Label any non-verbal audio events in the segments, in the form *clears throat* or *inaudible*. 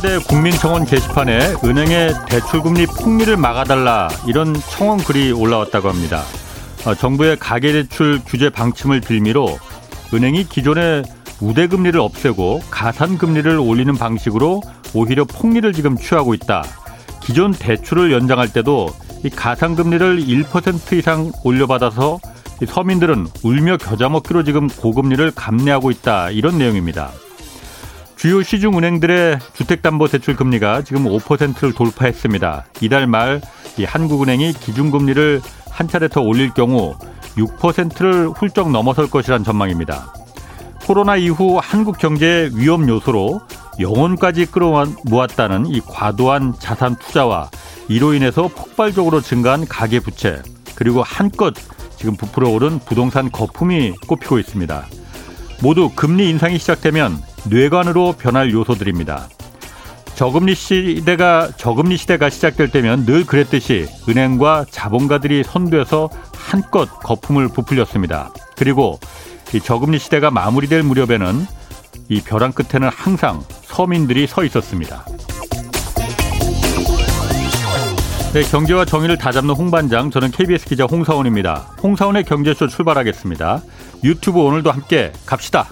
청와대 국민청원 게시판에 은행의 대출금리 폭리를 막아달라 이런 청원 글이 올라왔다고 합니다. 어, 정부의 가계대출 규제 방침을 빌미로 은행이 기존의 우대금리를 없애고 가산금리를 올리는 방식으로 오히려 폭리를 지금 취하고 있다. 기존 대출을 연장할 때도 이 가산금리를 1% 이상 올려받아서 서민들은 울며 겨자 먹기로 지금 고금리를 감내하고 있다. 이런 내용입니다. 주요 시중 은행들의 주택담보대출 금리가 지금 5%를 돌파했습니다. 이달 말 한국은행이 기준금리를 한 차례 더 올릴 경우 6%를 훌쩍 넘어설 것이란 전망입니다. 코로나 이후 한국 경제의 위험 요소로 영혼까지 끌어모았다는 이 과도한 자산 투자와 이로 인해서 폭발적으로 증가한 가계 부채 그리고 한껏 지금 부풀어 오른 부동산 거품이 꼽히고 있습니다. 모두 금리 인상이 시작되면 뇌관으로 변할 요소들입니다. 저금리 시대가 저금리 시대가 시작될 때면 늘 그랬듯이 은행과 자본가들이 선두에서 한껏 거품을 부풀렸습니다. 그리고 이 저금리 시대가 마무리될 무렵에는 이 벼랑 끝에는 항상 서민들이 서 있었습니다. 네, 경제와 정의를 다잡는 홍반장, 저는 KBS 기자 홍사원입니다. 홍사원의 경제쇼 출발하겠습니다. 유튜브 오늘도 함께 갑시다.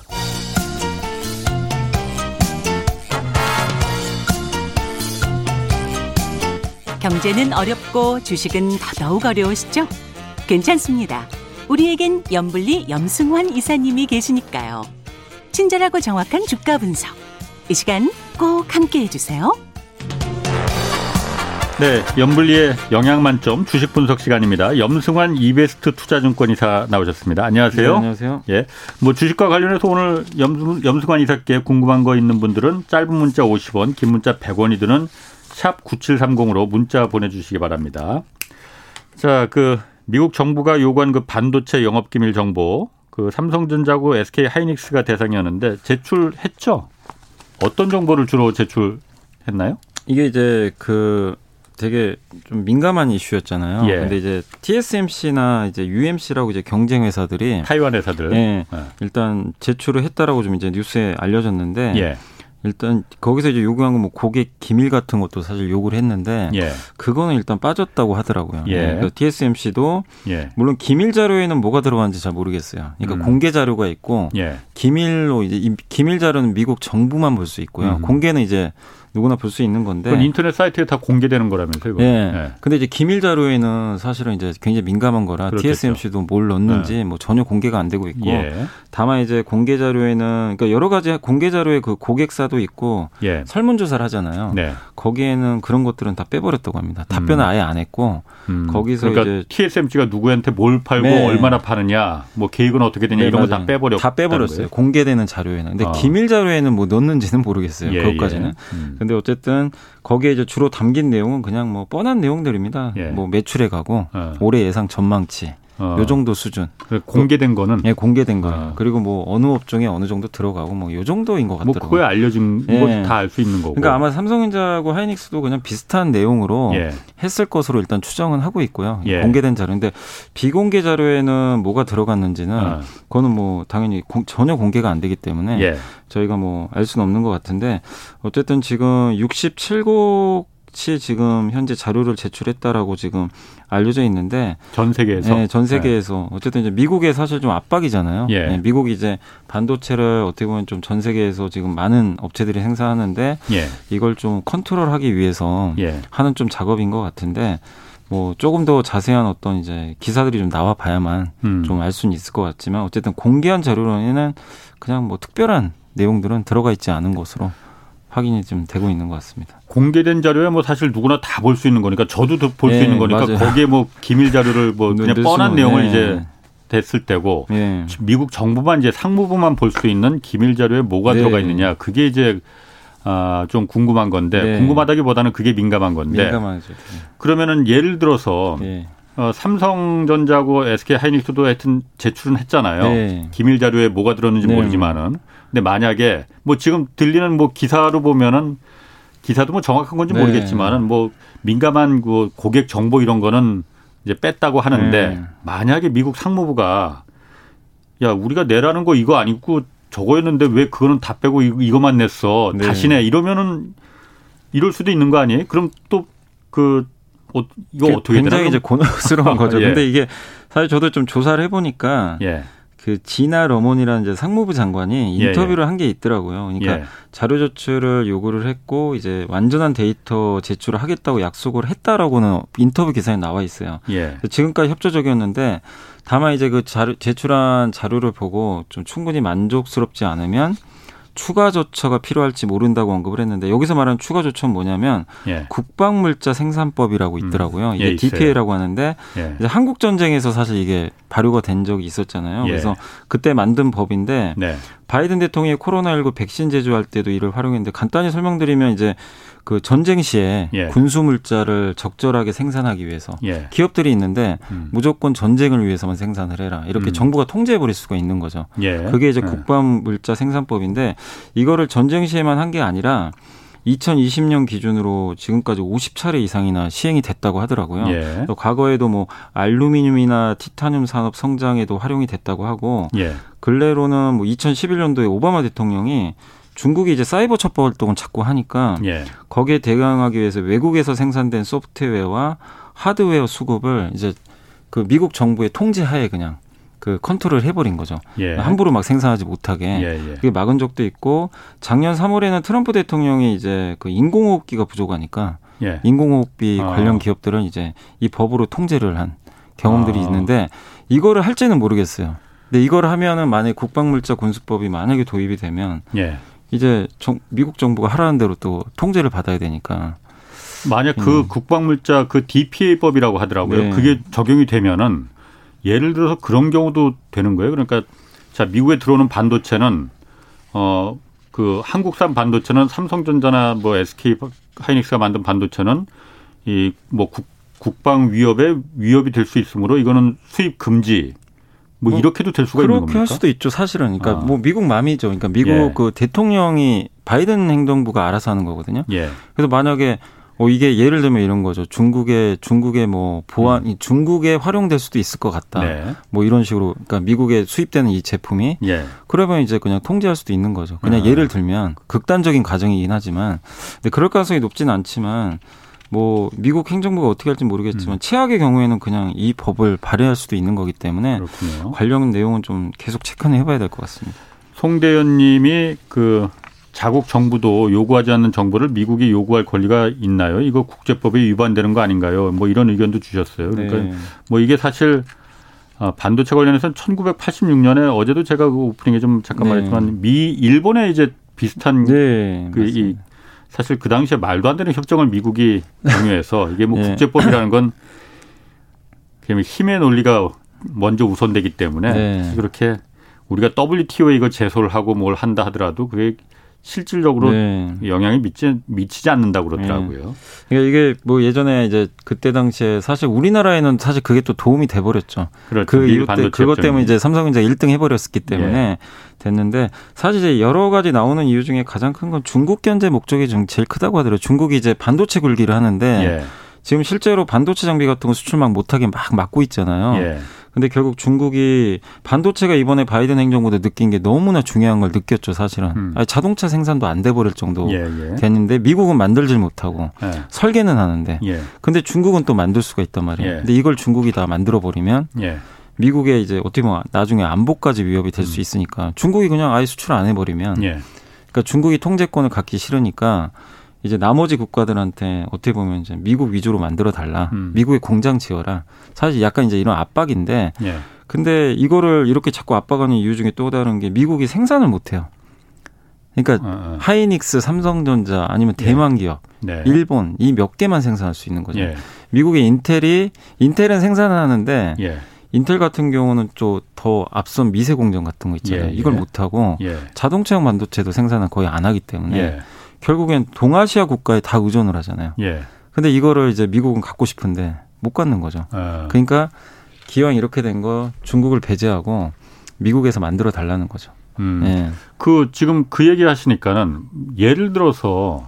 경제는 어렵고 주식은 더더욱 어려우시죠? 괜찮습니다. 우리에겐 염불리 염승환 이사님이 계시니까요. 친절하고 정확한 주가 분석. 이 시간 꼭 함께 해주세요. 네, 염불리의 영양 만점 주식 분석 시간입니다. 염승환 이베스트 투자증권 이사 나오셨습니다. 안녕하세요. 네, 안녕하세요. 예, 뭐 주식과 관련해서 오늘 염, 염승환 이사께 궁금한 거 있는 분들은 짧은 문자 50원, 긴 문자 100원이 드는 샵 9730으로 문자 보내주시기 바랍니다. 자, 그 미국 정부가 요구한 그 반도체 영업 기밀 정보 그 삼성전자고 SK 하이닉스가 대상이었는데 제출했죠? 어떤 정보를 주로 제출했나요? 이게 이제 그 되게 좀 민감한 이슈였잖아요. 예. 근데 이제 TSMC나 이제 UMC라고 이제 경쟁 회사들이 타이완 회사들. 예, 예. 일단 제출을 했다라고 좀 이제 뉴스에 알려졌는데 예. 일단 거기서 이제 요구한 건 뭐 고객 기밀 같은 것도 사실 요구를 했는데 예. 그거는 일단 빠졌다고 하더라고요. 예. 그래서 TSMC도 예. 물론 기밀 자료에는 뭐가 들어가는지 잘 모르겠어요. 그러니까 음. 공개 자료가 있고 예. 기밀로 이제 이 기밀 자료는 미국 정부만 볼 수 있고요. 음. 공개는 이제 누구나 볼 수 있는 건데. 인터넷 사이트에 다 공개되는 거라면서요? 이거? 예. 근데 이제 기밀 자료에는 사실은 이제 굉장히 민감한 거라 그렇겠죠. TSMC도 뭘 넣는지 뭐 전혀 공개가 안 되고 있고 예. 다만 이제 공개 자료에는 그러니까 여러 가지 공개 자료에 그 고객사도 있고 예. 설문 조사를 하잖아요. 네. 거기에는 그런 것들은 다 빼버렸다고 합니다. 답변을 음. 아예 안 했고 음. 거기서 그러니까 이제 TSMC가 누구한테 뭘 팔고 네. 얼마나 파느냐, 뭐 계획은 어떻게 되냐 이런 거다 맞아요. 빼버렸 다 빼버렸어요. 공개되는 자료에는. 근데 어. 기밀 자료에는 뭐 넣는지는 모르겠어요. 예, 그것까지는. 예. 음. 근데 어쨌든 거기에 이제 주로 담긴 내용은 그냥 뭐 뻔한 내용들입니다. 예. 뭐 매출에 가고 어. 올해 예상 전망치 어. 요 정도 수준. 그 공개된 거는 예, 공개된 거예요. 어. 그리고 뭐 어느 업종에 어느 정도 들어가고 뭐 요 정도인 것뭐 같더라고요. 그거에 알려진 예. 거다알 수 있는 거고. 그러니까 아마 삼성전자하고 하이닉스도 그냥 비슷한 내용으로 예. 했을 것으로 일단 추정은 하고 있고요. 예. 공개된 자료인데 비공개 자료에는 뭐가 들어갔는지는 어. 그거는 뭐 당연히 공- 전혀 공개가 안 되기 때문에 예. 저희가 뭐 알 수는 없는 것 같은데 어쨌든 지금 67곡 이 지금 현재 자료를 제출했다라고 지금 알려져 있는데 전 세계에서 네, 전 세계에서 어쨌든 이제 미국에 사실 좀 압박이잖아요. 예. 네, 미국이 이제 반도체를 어떻게 보면 좀 전 세계에서 지금 많은 업체들이 생산하는데 예. 이걸 좀 컨트롤하기 위해서 예. 하는 좀 작업인 것 같은데 뭐 조금 더 자세한 어떤 이제 기사들이 좀 나와 봐야만 음. 좀알 수는 있을 것 같지만 어쨌든 공개한 자료로는 그냥 뭐 특별한 내용들은 들어가 있지 않은 것으로 확인이 좀 되고 있는 것 같습니다. 공개된 자료에 뭐 사실 누구나 다 볼 수 있는 거니까 저도 볼수 예, 있는 거니까 맞아요. 거기에 뭐 기밀 자료를 뭐 그냥 뻔한 내용을 예. 이제 됐을 때고 예. 미국 정부만 이제 상무부만 볼 수 있는 기밀 자료에 뭐가 네. 들어가 있느냐 그게 이제 아, 좀 궁금한 건데 네. 궁금하다기보다는 그게 민감한 건데 민감하죠. 그러면은 예를 들어서 예. 어, 삼성전자고 SK 하이닉스도 하여튼 제출은 했잖아요. 네. 기밀 자료에 뭐가 들었는지 네. 모르지만은 근데 만약에 뭐 지금 들리는 뭐 기사로 보면은 기사도 뭐 정확한 건지 네. 모르겠지만은 뭐 민감한 그 고객 정보 이런 거는 이제 뺐다고 하는데 네. 만약에 미국 상무부가 야 우리가 내라는 거 이거 아니고 저거였는데 왜 그거는 다 빼고 이- 이거만 냈어 네. 다시 내 이러면은 이럴 수도 있는 거 아니에요? 그럼 또그 어, 이거 어떻게 굉장히 되나? 이제 곤혹스러운 *laughs* 거죠. 예. 근데 이게 사실 저도 좀 조사를 해보니까 예. 그 지나 러몬도라는 이제 상무부 장관이 예, 인터뷰를 한게 있더라고요. 그러니까 예. 자료 제출을 요구를 했고 이제 완전한 데이터 제출을 하겠다고 약속을 했다라고는 인터뷰 기사에 나와 있어요. 예. 지금까지 협조적이었는데 다만 이제 그 자료, 제출한 자료를 보고 좀 충분히 만족스럽지 않으면 추가 조처가 필요할지 모른다고 언급을 했는데 여기서 말하는 추가 조처는 뭐냐면 예. 국방물자 생산법이라고 있더라고요. 이게 예. DPA라고 하는데 예. 이제 한국 전쟁에서 사실 이게 발효가 된 적이 있었잖아요. 예. 그래서 그때 만든 법인데 네. 바이든 대통령이 코로나19 백신 제조할 때도 이를 활용했는데 간단히 설명드리면 이제 그 전쟁 시에 예. 군수 물자를 적절하게 생산하기 위해서 예. 기업들이 있는데 음. 무조건 전쟁을 위해서만 생산을 해라. 이렇게 음. 정부가 통제해 버릴 수가 있는 거죠. 예. 그게 이제 예. 국방 물자 생산법인데 이거를 전쟁 시에만 한 게 아니라 2020년 기준으로 지금까지 50차례 이상이나 시행이 됐다고 하더라고요. 예. 또 과거에도 뭐 알루미늄이나 티타늄 산업 성장에도 활용이 됐다고 하고 예. 근래로는 뭐 2011년도에 오바마 대통령이 중국이 이제 사이버 첩보 활동을 자꾸 하니까 예. 거기에 대응하기 위해서 외국에서 생산된 소프트웨어와 하드웨어 수급을 이제 그 미국 정부의 통제하에 그냥 그 컨트롤 해버린 거죠. 예. 함부로 막 생산하지 못하게. 예. 예. 그게 막은 적도 있고 작년 3월에는 트럼프 대통령이 이제 그 인공호흡기가 부족하니까 예. 인공호흡기 아. 관련 기업들은 이제 이 법으로 통제를 한 경험들이 아. 있는데 이거를 할지는 모르겠어요. 근데 이거를 하면은 만약에 국방물자 군수법이 만약에 도입이 되면 예. 이제 정- 미국 정부가 하라는 대로 또 통제를 받아야 되니까 만약 그 음. 국방물자 그 DPA법이라고 하더라고요. 네. 그게 적용이 되면은 예를 들어서 그런 경우도 되는 거예요. 그러니까 자 미국에 들어오는 반도체는 어 그 한국산 반도체는 삼성전자나 뭐 SK 하이닉스가 만든 반도체는 이 뭐 국방 위협에 위협이 될 수 있으므로 이거는 수입 금지 뭐뭐 이렇게도 될 수가 있는 그렇게 겁니까? 할 수도 있죠 사실은 그러니까 아. 뭐 미국 맘이죠 그러니까 미국 예. 그 대통령이 바이든 행정부가 알아서 하는 거거든요 예. 그래서 만약에 어 이게 예를 들면 이런 거죠 중국의 중국의 뭐 보안 이 중국에 활용될 수도 있을 것 같다 음. 네. 뭐 이런 식으로 그러니까 미국에 수입되는 이 제품이 예. 그러면 이제 그냥 통제할 수도 있는 거죠. 그냥 아. 예를 들면 극단적인 가정이긴 하지만 근데 그럴 가능성이 높지는 않지만 뭐 미국 행정부가 어떻게 할지 모르겠지만 음. 최악의 경우에는 그냥 이 법을 발의할 수도 있는 거기 때문에 그렇군요. 관련 내용은 좀 계속 체크는 해봐야 될 것 같습니다. 송대현님이 그 자국 정부도 요구하지 않는 정보를 미국이 요구할 권리가 있나요? 이거 국제법에 위반되는 거 아닌가요? 뭐 이런 의견도 주셨어요. 그러니까 네. 뭐 이게 사실 아, 반도체 관련해서는 1986년에 어제도 제가 그 오프닝에 좀 잠깐 네. 말했지만 미 일본에 이제 비슷한 네, 그이 맞습니다. 사실 그 당시에 말도 안 되는 협정을 미국이 강요해서 이게 뭐 네. *laughs* 국제법이라는 건 힘의 논리가 먼저 우선되기 때문에 네. 그렇게 우리가 WTO에 이거 제소를 하고 뭘 한다 하더라도 그게 실질적으로 네. 영향이 미치, 미치지 않는다고 그러더라고요. 그러니까 이게 뭐 예전에 이제 그때 당시에 사실 우리나라에는 사실 그게 또 도움이 돼 버렸죠. 그렇죠. 그 이유 때 그것 협정이. 때문에 이제 삼성전자 1등 해 버렸기 때문에 예. 됐는데 사실 이제 여러 가지 나오는 이유 중에 가장 큰 건 중국 견제 목적이 좀 제일 크다고 하더라고요. 중국이 이제 반도체 굴기를 하는데 예. 지금 실제로 반도체 장비 같은 거 수출 막 못하게 막 막고 있잖아요. 예. 근데 결국 중국이 반도체가 이번에 바이든 행정부도 느낀 게 너무나 중요한 걸 느꼈죠, 사실은. 음. 아니, 자동차 생산도 안 돼 버릴 정도 예. 예. 됐는데 미국은 만들질 못하고 예. 설계는 하는데 예. 근데 중국은 또 만들 수가 있단 말이에요. 예. 근데 이걸 중국이 다 만들어 버리면 예. 미국의 이제 어떻게 보면 나중에 안보까지 위협이 될 수 있으니까 중국이 그냥 아예 수출 안 해버리면 음. 예. 그러니까 중국이 통제권을 갖기 싫으니까 이제 나머지 국가들한테 어떻게 보면 이제 미국 위주로 만들어 달라 음. 미국의 공장 지어라 사실 약간 이제 이런 압박인데 예. 근데 이거를 이렇게 자꾸 압박하는 이유 중에 또 다른 게 미국이 생산을 못 해요. 그러니까 어, 어. 하이닉스, 삼성전자 아니면 대만 기업, 네. 일본 이 몇 개만 생산할 수 있는 거죠. 예. 미국의 인텔이 인텔은 생산을 하는데 예. 인텔 같은 경우는 좀 더 앞선 미세 공정 같은 거 있잖아요. 예, 이걸 예. 못 하고 예. 자동차용 반도체도 생산을 거의 안 하기 때문에 예. 결국엔 동아시아 국가에 다 의존을 하잖아요. 예. 근데 이거를 이제 미국은 갖고 싶은데 못 갖는 거죠. 어. 그러니까 기왕 이렇게 된 거 중국을 배제하고 미국에서 만들어 달라는 거죠. 음. 예. 그 지금 그 얘기 하시니까는 예를 들어서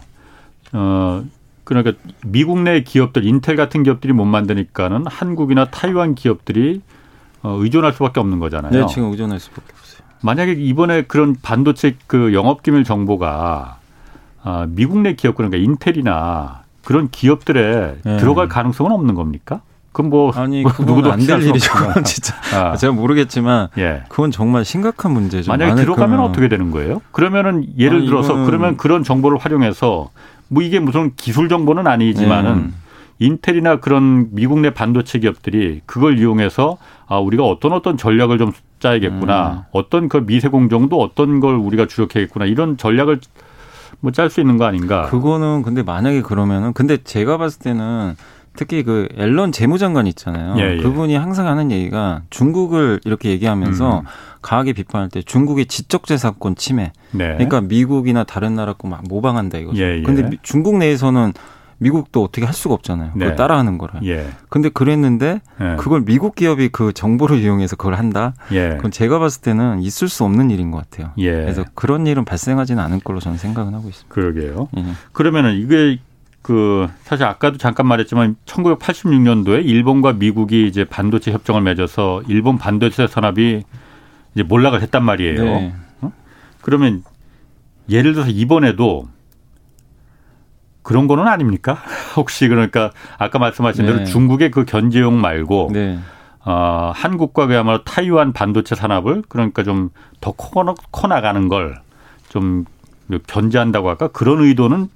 어 그러니까 미국 내 기업들 인텔 같은 기업들이 못 만드니까는 한국이나 타이완 기업들이 어, 의존할 수밖에 없는 거잖아요. 네, 지금 의존할 수밖에 없어요. 만약에 이번에 그런 반도체 그 영업 기밀 정보가 아, 미국 내 기업 그러니까 인텔이나 그런 기업들에 네. 들어갈 가능성은 없는 겁니까? 그럼 뭐, 아니 뭐 안될 확신할 수 일이죠. 그건 진짜 아, 제가 모르겠지만 예. 그건 정말 심각한 문제죠. 만약에 만약 들어가면 그러면- 어떻게 되는 거예요? 그러면은 예를 아니, 들어서 그러면 그런 정보를 활용해서 뭐 이게 무슨 기술 정보는 아니지만은 음. 인텔이나 그런 미국 내 반도체 기업들이 그걸 이용해서 아 우리가 어떤 어떤 전략을 좀 짜야겠구나 음. 어떤 그 미세 공정도 어떤 걸 우리가 주력해야겠구나 이런 전략을 뭐 짤 수 있는 거 아닌가? 그거는 근데 만약에 그러면은 근데 제가 봤을 때는 특히 그 앨런 재무장관 있잖아요. 예, 예. 그분이 항상 하는 얘기가 중국을 이렇게 얘기하면서 음. 강하게 비판할 때 중국의 지적재산권 침해. 네. 그러니까 미국이나 다른 나라 거막 모방한다 이거죠. 예, 예. 근데 미- 중국 내에서는 미국도 어떻게 할 수가 없잖아요. 그걸 네. 따라하는 거를. 예. 근데 그랬는데 예. 그걸 미국 기업이 그 정보를 이용해서 그걸 한다? 예. 그건 제가 봤을 때는 있을 수 없는 일인 것 같아요. 예. 그래서 그런 일은 발생하지는 않을 걸로 저는 생각은 하고 있습니다. 그러게요. 예. 그러면은 이게 그 사실 아까도 잠깐 말했지만 1986년도에 일본과 미국이 이제 반도체 협정을 맺어서 일본 반도체 산업이 이제 몰락을 했단 말이에요. 네. 그러면 예를 들어서 이번에도 그런 거는 아닙니까? *laughs* 혹시 그러니까 아까 말씀하신 대로 네. 중국의 그 견제용 말고 네. 어, 한국과 그야말로 타이완 반도체 산업을 그러니까 좀 더 커 나가는 걸 좀 견제한다고 할까 그런 의도는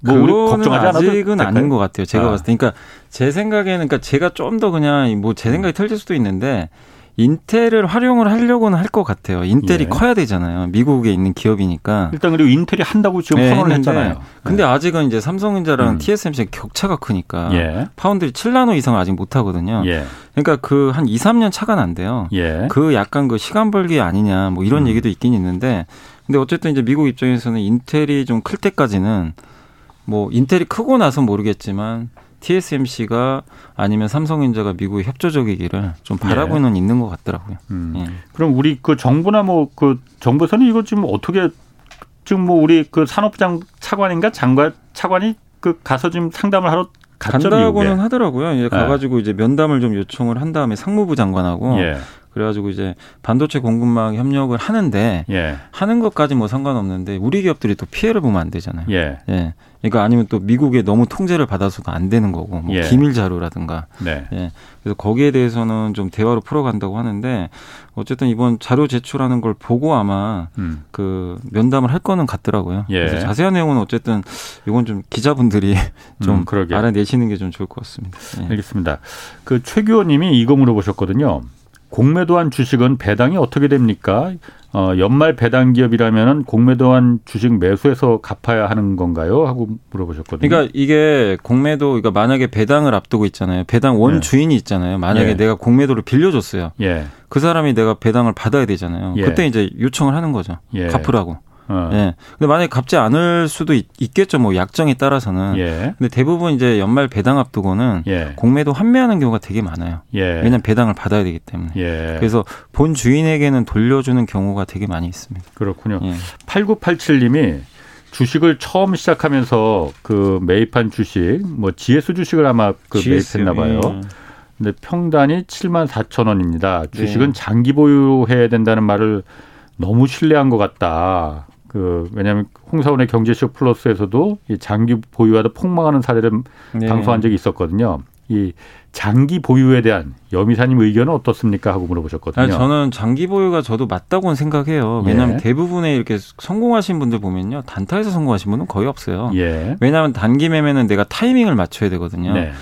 뭐 우리 걱정하지 않아도 아직은 될까요? 아닌 것 같아요. 제가 아. 봤을 때. 그러니까 제 생각에는 그러니까 제가 좀 더 그냥 뭐 제 생각이 틀릴 수도 있는데 인텔을 활용을 하려고는 할 것 같아요. 인텔이 예. 커야 되잖아요. 미국에 있는 기업이니까. 일단 그리고 인텔이 한다고 지금 네, 선언을 했는데 했잖아요. 근데 아직은 이제 삼성전자랑 음. TSMC 격차가 크니까 예. 파운드리 7나노 이상 아직 못 하거든요. 예. 그러니까 그 한 2, 3년 차가 난대요. 예. 그 약간 그 시간 벌기 아니냐 뭐 이런 음. 얘기도 있긴 있는데 근데 어쨌든 이제 미국 입장에서는 인텔이 좀 클 때까지는 뭐 인텔이 크고 나서 모르겠지만 TSMC가 아니면 삼성전자가 미국에 협조적이기를 좀 바라고는 있는 것 같더라고요. 예. 음. 예. 그럼 우리 그 정부나 뭐 그 정부에서는 이거 지금 어떻게 지금 뭐 우리 그 산업장 차관인가 장관 차관이 그 가서 지금 상담을 하러 갔죠 간다고는 미국에. 하더라고요. 이제 가가지고 이제 면담을 좀 요청을 한 다음에 상무부 장관하고 예. 그래가지고 이제 반도체 공급망 협력을 하는데 예. 하는 것까지 뭐 상관없는데 우리 기업들이 또 피해를 보면 안 되잖아요. 예. 예. 그러니까 아니면 또 미국에 너무 통제를 받아서도 안 되는 거고 뭐 예. 기밀 자료라든가 네. 예. 그래서 거기에 대해서는 좀 대화로 풀어간다고 하는데 어쨌든 이번 자료 제출하는 걸 보고 아마 음. 그 면담을 할 거는 같더라고요. 예. 그래서 자세한 내용은 어쨌든 이건 좀 기자분들이 *laughs* 좀 음. 알아내시는 게 좀 좋을 것 같습니다. 예. 알겠습니다. 그 최규호님이 이거 물어보셨거든요. 공매도한 주식은 배당이 어떻게 됩니까? 어, 연말 배당 기업이라면은 공매도한 주식 매수해서 갚아야 하는 건가요? 하고 물어보셨거든요. 그러니까 이게 공매도 그러니까 만약에 배당을 앞두고 있잖아요. 배당 원 예. 주인이 있잖아요. 만약에 예. 내가 공매도를 빌려줬어요. 예, 그 사람이 내가 배당을 받아야 되잖아요. 예. 그때 이제 요청을 하는 거죠. 예. 갚으라고. 어, 예. 근데 만약에 갚지 않을 수도 있, 겠죠뭐 약정에 따라서는. 예, 근데 대부분 이제 연말 배당 앞두고는 예, 공매도 환매하는 경우가 되게 많아요. 예, 왜냐하면 배당을 받아야 되기 때문에. 예. 그래서 본 주인에게는 돌려주는 경우가 되게 많이 있습니다. 그렇군요. 예. 8987님이 주식을 처음 시작하면서 그 매입한 주식, 뭐 GS 주식을 아마 그 매입했나 봐요. 예. 근데 평단이 7만 4천 원입니다. 주식은 네. 장기 보유해야 된다는 말을 너무 신뢰한 것 같다. 그 왜냐하면 홍사원의 경제쇼 플러스에서도 이 장기 보유하다 폭망하는 사례를 네. 방송한 적이 있었거든요. 이 장기 보유에 대한 여미사님 의견은 어떻습니까? 하고 물어보셨거든요. 아니, 저는 장기 보유가 저도 맞다고는 생각해요. 왜냐하면 예. 대부분의 이렇게 성공하신 분들 보면요. 단타에서 성공하신 분은 거의 없어요. 예. 왜냐하면 단기 매매는 내가 타이밍을 맞춰야 되거든요. 네.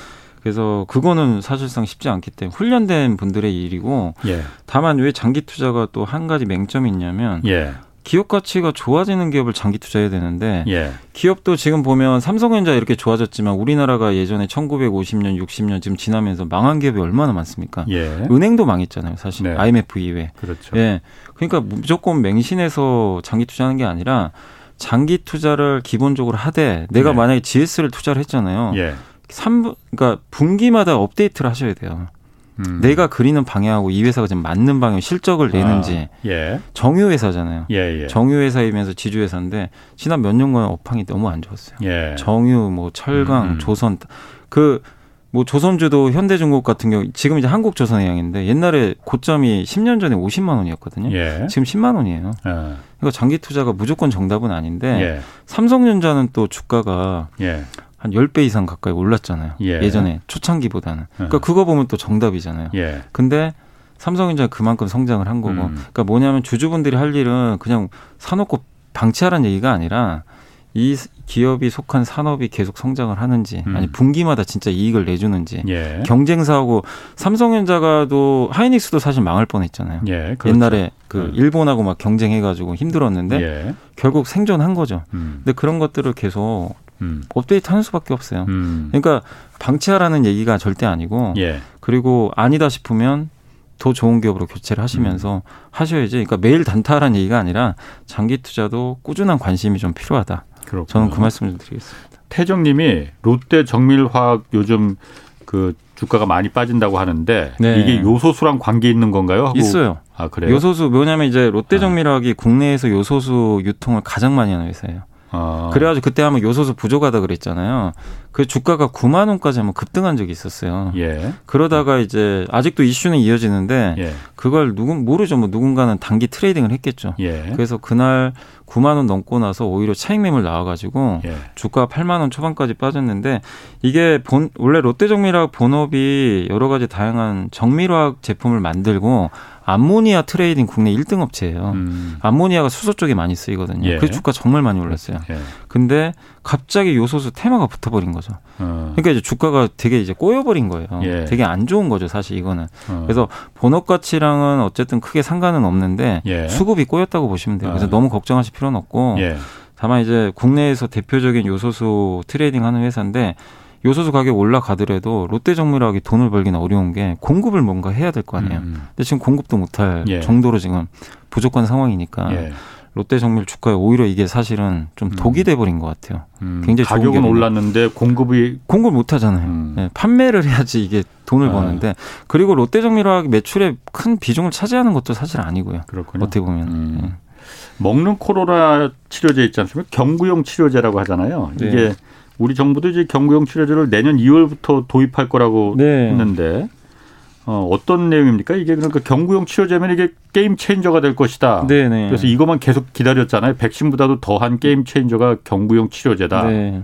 그래서 그거는 사실상 쉽지 않기 때문에 훈련된 분들의 일이고 예. 다만 왜 장기 투자가 또 한 가지 맹점이 있냐면 예. 기업 가치가 좋아지는 기업을 장기 투자해야 되는데 예. 기업도 지금 보면 삼성전자 이렇게 좋아졌지만 우리나라가 예전에 1950년, 60년 지금 지나면서 망한 기업이 얼마나 많습니까? 예. 은행도 망했잖아요, 사실. 네. IMF 이후에. 그렇죠. 예. 그러니까 무조건 맹신해서 장기 투자하는 게 아니라 장기 투자를 기본적으로 하되 내가 네. 만약에 GS를 투자를 했잖아요. 예. 삼분 그러니까 분기마다 업데이트를 하셔야 돼요. 음. 내가 그리는 방향하고 이 회사가 지금 맞는 방향 실적을 내는지 아, 예. 정유 회사잖아요. 예. 예. 정유 회사이면서 지주 회사인데 지난 몇 년간 업황이 너무 안 좋았어요. 예. 정유 뭐 철강 음. 조선 그 뭐 조선주도 현대중국 같은 경우 지금 이제 한국조선해양인데 옛날에 고점이 10년 전에 50만 원이었거든요. 예. 지금 10만 원이에요. 예. 그러니까 장기 투자가 무조건 정답은 아닌데 예. 삼성전자는 또 주가가 예. 한 10배 이상 가까이 올랐잖아요. 예. 예. 전에 초창기보다는. 그러니까 그거 보면 또 정답이잖아요. 예. 근데 삼성전자 그만큼 성장을 한 거고. 음. 그러니까 뭐냐면 주주분들이 할 일은 그냥 사놓고 방치하라는 얘기가 아니라 이 기업이 속한 산업이 계속 성장을 하는지 음. 아니 분기마다 진짜 이익을 내주는지 예. 경쟁사하고 삼성전자가도 하이닉스도 사실 망할 뻔했잖아요. 예. 그렇죠. 옛날에 그 음. 일본하고 막 경쟁해가지고 힘들었는데 예. 결국 생존한 거죠. 음. 근데 그런 것들을 계속 음. 업데이트 하는 수밖에 없어요. 음. 그러니까 방치하라는 얘기가 절대 아니고 예. 그리고 아니다 싶으면 더 좋은 기업으로 교체를 하시면서 음. 하셔야지. 그러니까 매일 단타하라는 얘기가 아니라 장기 투자도 꾸준한 관심이 좀 필요하다. 그렇군요. 저는 그 말씀을 좀 드리겠습니다. 태정님이 롯데 정밀화학 요즘 그 주가가 많이 빠진다고 하는데 네. 이게 요소수랑 관계 있는 건가요? 하고 있어요. 아 그래요? 요소수 뭐냐면 이제 롯데 정밀화학이 국내에서 요소수 유통을 가장 많이 하는 회사예요. 아. 그래가지고 그때 한번 요소수 부족하다 그랬잖아요. 그 주가가 9만 원까지 한번 급등한 적이 있었어요. 예. 그러다가 이제 아직도 이슈는 이어지는데 예. 그걸 누군 모르죠. 뭐 누군가는 단기 트레이딩을 했겠죠. 예. 그래서 그날 9만 원 넘고 나서 오히려 차익 매물 나와가지고 예. 주가 8만 원 초반까지 빠졌는데 이게 본 원래 롯데정밀화학 본업이 여러 가지 다양한 정밀화학 제품을 만들고 암모니아 trading 국내 1등 업체예요. 음. 암모니아가 수소 쪽에 많이 쓰이거든요. 예. 그 주가 정말 많이 올랐어요. 예. 근데 갑자기 요소수 테마가 붙어버린 거죠. 어. 그러니까 이제 주가가 되게 이제 꼬여버린 거예요. 예. 되게 안 좋은 거죠, 사실 이거는. 어. 그래서 본업 가치랑은 어쨌든 크게 상관은 없는데 예. 수급이 꼬였다고 보시면 돼요. 그래서 아. 너무 걱정하실 필요는 없고 예. 다만 이제 국내에서 대표적인 요소수 trading 하는 회사인데 요소수 가격 올라가더라도 롯데 정밀화학이 돈을 벌기는 어려운 게 공급을 뭔가 해야 될 거 아니에요. 음. 근데 지금 공급도 못할 예. 정도로 지금 부족한 상황이니까 예. 롯데 정밀 주가에 오히려 이게 사실은 좀 독이 돼버린 것 같아요. 음. 굉장히 가격은. 올랐는데 공급이 공급을 못 하잖아요. 음. 예, 판매를 해야지 이게 돈을 아. 버는데 그리고 롯데 정밀화학 매출의 큰 비중을 차지하는 것도 사실 아니고요. 그렇군요. 어떻게 보면 음. 예. 먹는 코로나 치료제 있지 않습니까? 경구용 치료제라고 하잖아요. 네. 이게 우리 정부도 이제 경구용 치료제를 내년 2월부터 도입할 거라고 네. 했는데 어, 어떤 내용입니까? 이게 그러니까 경구용 치료제면 이게 게임 체인저가 될 것이다. 네네. 그래서 이것만 계속 기다렸잖아요. 백신보다도 더한 게임 체인저가 경구용 치료제다. 네.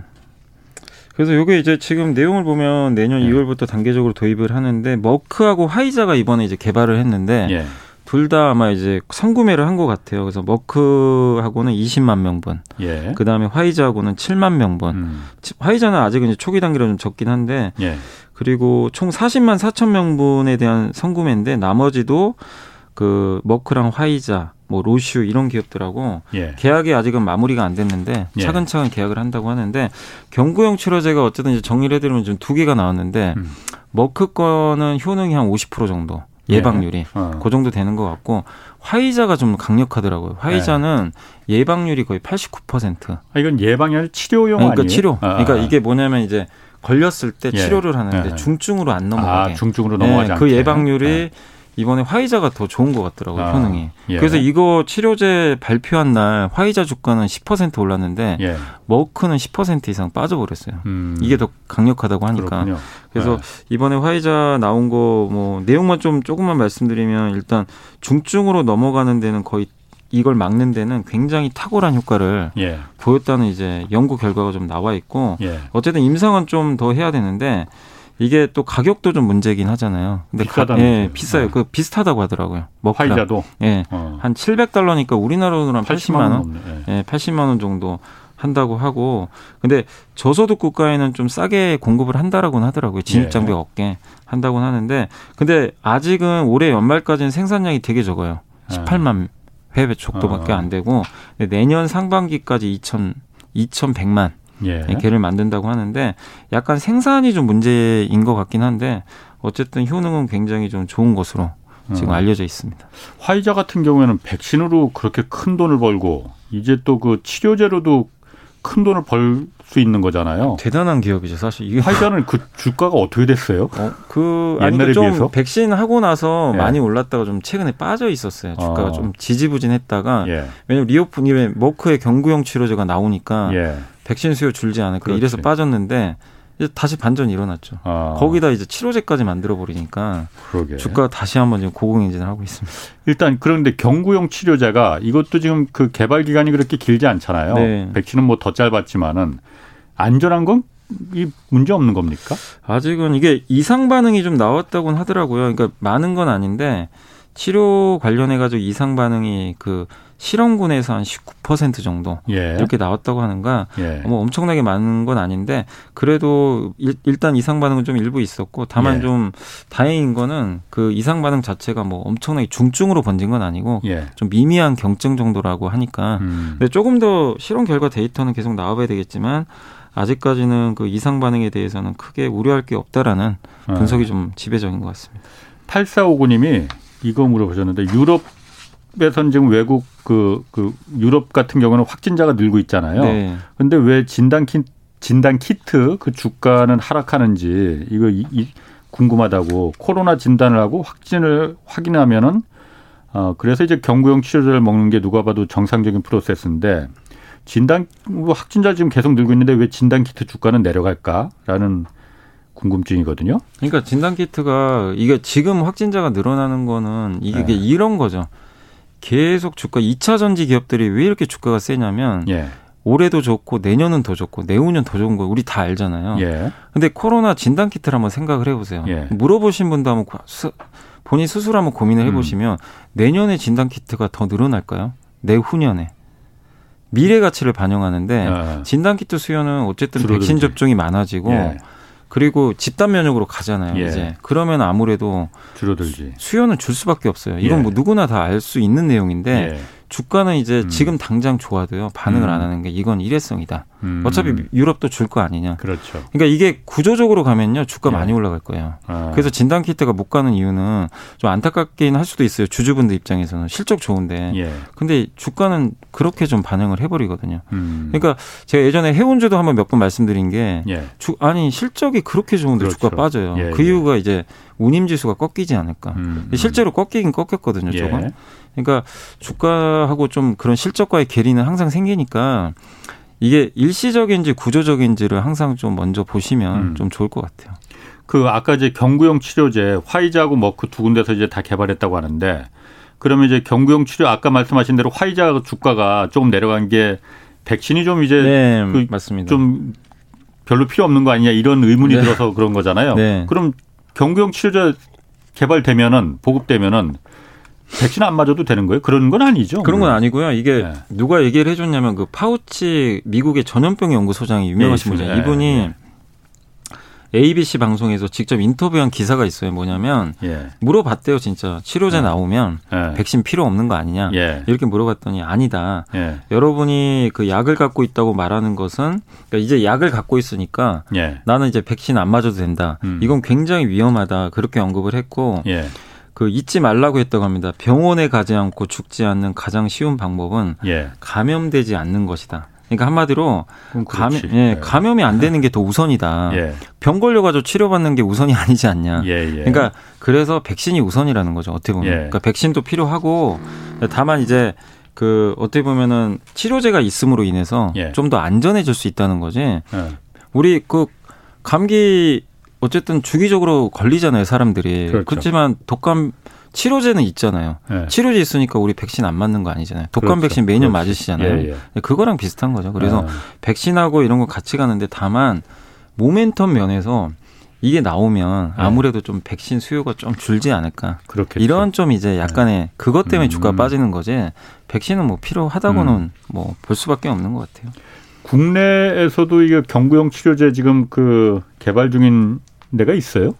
그래서 요게 이제 지금 내용을 보면 내년 네. 2월부터 단계적으로 도입을 하는데 머크하고 화이자가 이번에 이제 개발을 했는데 예. 둘 다 아마 이제 선구매를 한 것 같아요. 그래서 머크하고는 20만 명분, 예. 그 다음에 화이자하고는 7만 명분. 음. 화이자는 아직은 이제 초기 단계로 좀 적긴 한데 예. 그리고 총 40만 4천 명분에 대한 선구매인데 나머지도 그 머크랑 화이자, 뭐 로슈 이런 기업들하고 예. 계약이 아직은 마무리가 안 됐는데 예. 차근차근 계약을 한다고 하는데 경구용 치료제가 어쨌든 이제 정리를 해드리면 좀 두 개가 나왔는데 음. 머크 거는 효능이 한 50% 정도 예방률이 어. 그 정도 되는 것 같고 화이자가 좀 강력하더라고요. 화이자는 예방률이 거의 89%. 아, 이건 예방이 아니라 치료용 그러니까 아니에요? 치료. 아, 그러니까 아. 이게 뭐냐면 이제 걸렸을 때 예. 치료를 하는데 예. 중증으로 안 넘어가게. 아, 중증으로 넘어가지 예, 않게. 그 예방률이 예. 이번에 화이자가 더 좋은 것 같더라고요. 아, 효능이. 예. 그래서 이거 치료제 발표한 날 화이자 주가는 10% 올랐는데 예. 머크는 10% 이상 빠져버렸어요. 음. 이게 더 강력하다고 하니까. 그렇군요. 그래서 네. 이번에 화이자 나온 거 뭐 내용만 좀 조금만 말씀드리면 일단 중증으로 넘어가는 데는 거의 이걸 막는 데는 굉장히 탁월한 효과를 예. 보였다는 이제 연구 결과가 좀 나와 있고 예. 어쨌든 임상은 좀 더 해야 되는데 이게 또 가격도 좀 문제긴 하잖아요. 근데 비싸다는 예. 비싸요. 네. 그 비슷하다고 하더라고요. 머크랑. 화이자도 예. 어. 한 700달러니까 우리나라로 한 80만 원. 넘네. 예. 예, 80만 원 정도 한다고 하고 근데 저소득 국가에는 좀 싸게 공급을 한다라고는 하더라고요. 진입 예. 장비가 없게 한다고는 하는데 근데 아직은 올해 연말까지는 생산량이 되게 적어요. 18만 회 정도밖에 아. 안 되고 내년 상반기까지 2천 2,100만 예. 개를 만든다고 하는데 약간 생산이 좀 문제인 것 같긴 한데 어쨌든 효능은 굉장히 좀 좋은 것으로 지금 어. 알려져 있습니다. 화이자 같은 경우에는 백신으로 그렇게 큰 돈을 벌고 이제 또 그 치료제로도 큰 돈을 벌 수 있는 거잖아요. 대단한 기업이죠, 사실. 이게 화이자는 그 *laughs* 주가가 어떻게 됐어요? 어, 그 옛날에 좀 비해서? 백신 하고 나서 예. 많이 올랐다가 좀 최근에 빠져 있었어요. 주가가 어. 좀 지지부진했다가 예. 왜냐면 리오프니의 머크의 경구용 치료제가 나오니까 예. 백신 수요 줄지 않을까 그렇지. 이래서 빠졌는데 이제 다시 반전이 일어났죠. 아. 거기다 이제 치료제까지 만들어 버리니까 주가 다시 한번 지금 고공행진을 하고 있습니다. 일단 그런데 경구용 치료제가 이것도 지금 그 개발 기간이 그렇게 길지 않잖아요. 네. 백신은 뭐 더 짧았지만은 안전한 건 이 문제 없는 겁니까? 아직은 이게 이상 반응이 좀 나왔다고는 하더라고요. 그러니까 많은 건 아닌데 치료 관련해 가지고 이상 반응이 그 실험군에서 한 19% 정도 예. 이렇게 나왔다고 하는가 예. 뭐 엄청나게 많은 건 아닌데 그래도 일, 단 이상 반응은 좀 일부 있었고 다만 예. 좀 다행인 거는 그 이상 반응 자체가 뭐 엄청나게 중증으로 번진 건 아니고 예. 좀 미미한 경증 정도라고 하니까 음. 근데 조금 더 실험 결과 데이터는 계속 나와봐야 되겠지만 아직까지는 그 이상 반응에 대해서는 크게 우려할 게 없다라는 어. 분석이 좀 지배적인 것 같습니다. 8459님이 이거 물어보셨는데 유럽 에선 지금 외국 그, 그 유럽 같은 경우는 확진자가 늘고 있잖아요. 네. 근데 왜 진단 키 진단 키트 그 주가는 하락하는지 이거 이, 이 궁금하다고 코로나 진단을 하고 확진을 확인하면은 어 그래서 이제 경구용 치료제를 먹는 게 누가 봐도 정상적인 프로세스인데 진단 뭐 확진자 지금 계속 늘고 있는데 왜 진단 키트 주가는 내려갈까라는 궁금증이거든요. 그러니까 진단 키트가 이게 지금 확진자가 늘어나는 거는 이게 네. 이런 거죠. 계속 주가 2차 전지 기업들이 왜 이렇게 주가가 세냐면 예. 올해도 좋고 내년은 더 좋고 내후년 더 좋은 거 우리 다 알잖아요. 예. 근데 코로나 진단 키트를 한번 생각을 해 보세요. 예. 물어보신 분도 한번 스, 본인 스스로 한번 고민을 해 보시면 음. 내년에 진단 키트가 더 늘어날까요? 내후년에 미래 가치를 반영하는데 아. 진단 키트 수요는 어쨌든. 백신 접종이 많아지고 예. 그리고 집단 면역으로 가잖아요. 예. 이제 그러면 아무래도 줄어들지. 수요는 줄 수밖에 없어요. 이건 예. 뭐 누구나 다 알 수 있는 내용인데 예. 주가는 이제 음. 지금 당장 좋아도요 반응을 음. 안 하는 게 이건 일회성이다. 음. 어차피 유럽도 줄 거 아니냐. 그렇죠. 그러니까 이게 구조적으로 가면요 주가 예. 많이 올라갈 거예요. 아. 그래서 진단 키트가 못 가는 이유는 좀 안타깝긴 할 수도 있어요. 주주분들 입장에서는 실적 좋은데. 예. 근데 주가는 그렇게 좀 반영을 해버리거든요. 음. 그러니까 제가 예전에 해운주도 한번 몇 번 말씀드린 게 예. 주, 아니 실적이 그렇게 좋은데 그렇죠. 주가 빠져요. 예, 그 이유가 이제 운임 지수가 꺾이지 않을까. 음. 음. 실제로 꺾이긴 꺾였거든요. 조금. 예. 그러니까 주가하고 좀 그런 실적과의 괴리는 항상 생기니까 이게 일시적인지 구조적인지를 항상 좀 먼저 보시면 음. 좀 좋을 것 같아요. 그 아까 이제 경구용 치료제 화이자하고 머크 두 군데서 이제 다 개발했다고 하는데 그러면 이제 경구용 치료 아까 말씀하신 대로 화이자 주가가 조금 내려간 게 백신이 좀 이제 네, 그 맞습니다. 좀 별로 필요 없는 거 아니냐 이런 의문이 네. 들어서 그런 거잖아요. 네. 그럼 경구용 치료제 개발되면은 보급되면은 백신 안 맞아도 되는 거예요? 그런 건 아니죠. 그런 건 아니고요. 이게 네. 누가 얘기를 해줬냐면 그 파우치 미국의 전염병 연구소장이 유명하신 네, 분이에요. 네, 이분이 네. ABC 방송에서 직접 인터뷰한 기사가 있어요. 뭐냐면 예. 물어봤대요, 진짜 치료제 예. 나오면 예. 백신 필요 없는 거 아니냐 예. 이렇게 물어봤더니 아니다. 예. 여러분이 그 약을 갖고 있다고 말하는 것은 그러니까 이제 약을 갖고 있으니까 예. 나는 이제 백신 안 맞아도 된다. 음. 이건 굉장히 위험하다. 그렇게 언급을 했고. 그 잊지 말라고 했다고 합니다. 병원에 가지 않고 죽지 않는 가장 쉬운 방법은 예. 감염되지 않는 것이다. 그러니까 한마디로 감염, 예, 네. 감염이 안 되는 게 더 우선이다. 예. 병 걸려가지고 치료받는 게 우선이 아니지 않냐. 예, 예. 그러니까 그래서 백신이 우선이라는 거죠. 어떻게 보면. 예. 그러니까 백신도 필요하고 다만 이제 그 어떻게 보면은 치료제가 있음으로 인해서 예. 좀더 안전해질 수 있다는 거지. 우리 그 감기 어쨌든 주기적으로 걸리잖아요, 사람들이. 그렇죠. 그렇지만 독감 치료제는 있잖아요. 네. 치료제 있으니까 우리 백신 안 맞는 거 아니잖아요. 독감 그렇죠. 백신 매년 그렇죠. 맞으시잖아요. 예, 예. 그거랑 비슷한 거죠. 그래서 네. 백신하고 이런 거 같이 가는데 다만 모멘텀 면에서 이게 나오면 네. 아무래도 좀 백신 수요가 좀 줄지 않을까. 그렇겠죠. 이런 좀 이제 약간의 네. 그것 때문에 음. 주가 빠지는 거지. 백신은 뭐 필요하다고는 음. 뭐볼 수밖에 없는 것 같아요. 국내에서도 이게 경구용 치료제 지금 그 개발 중인 데가 있어요?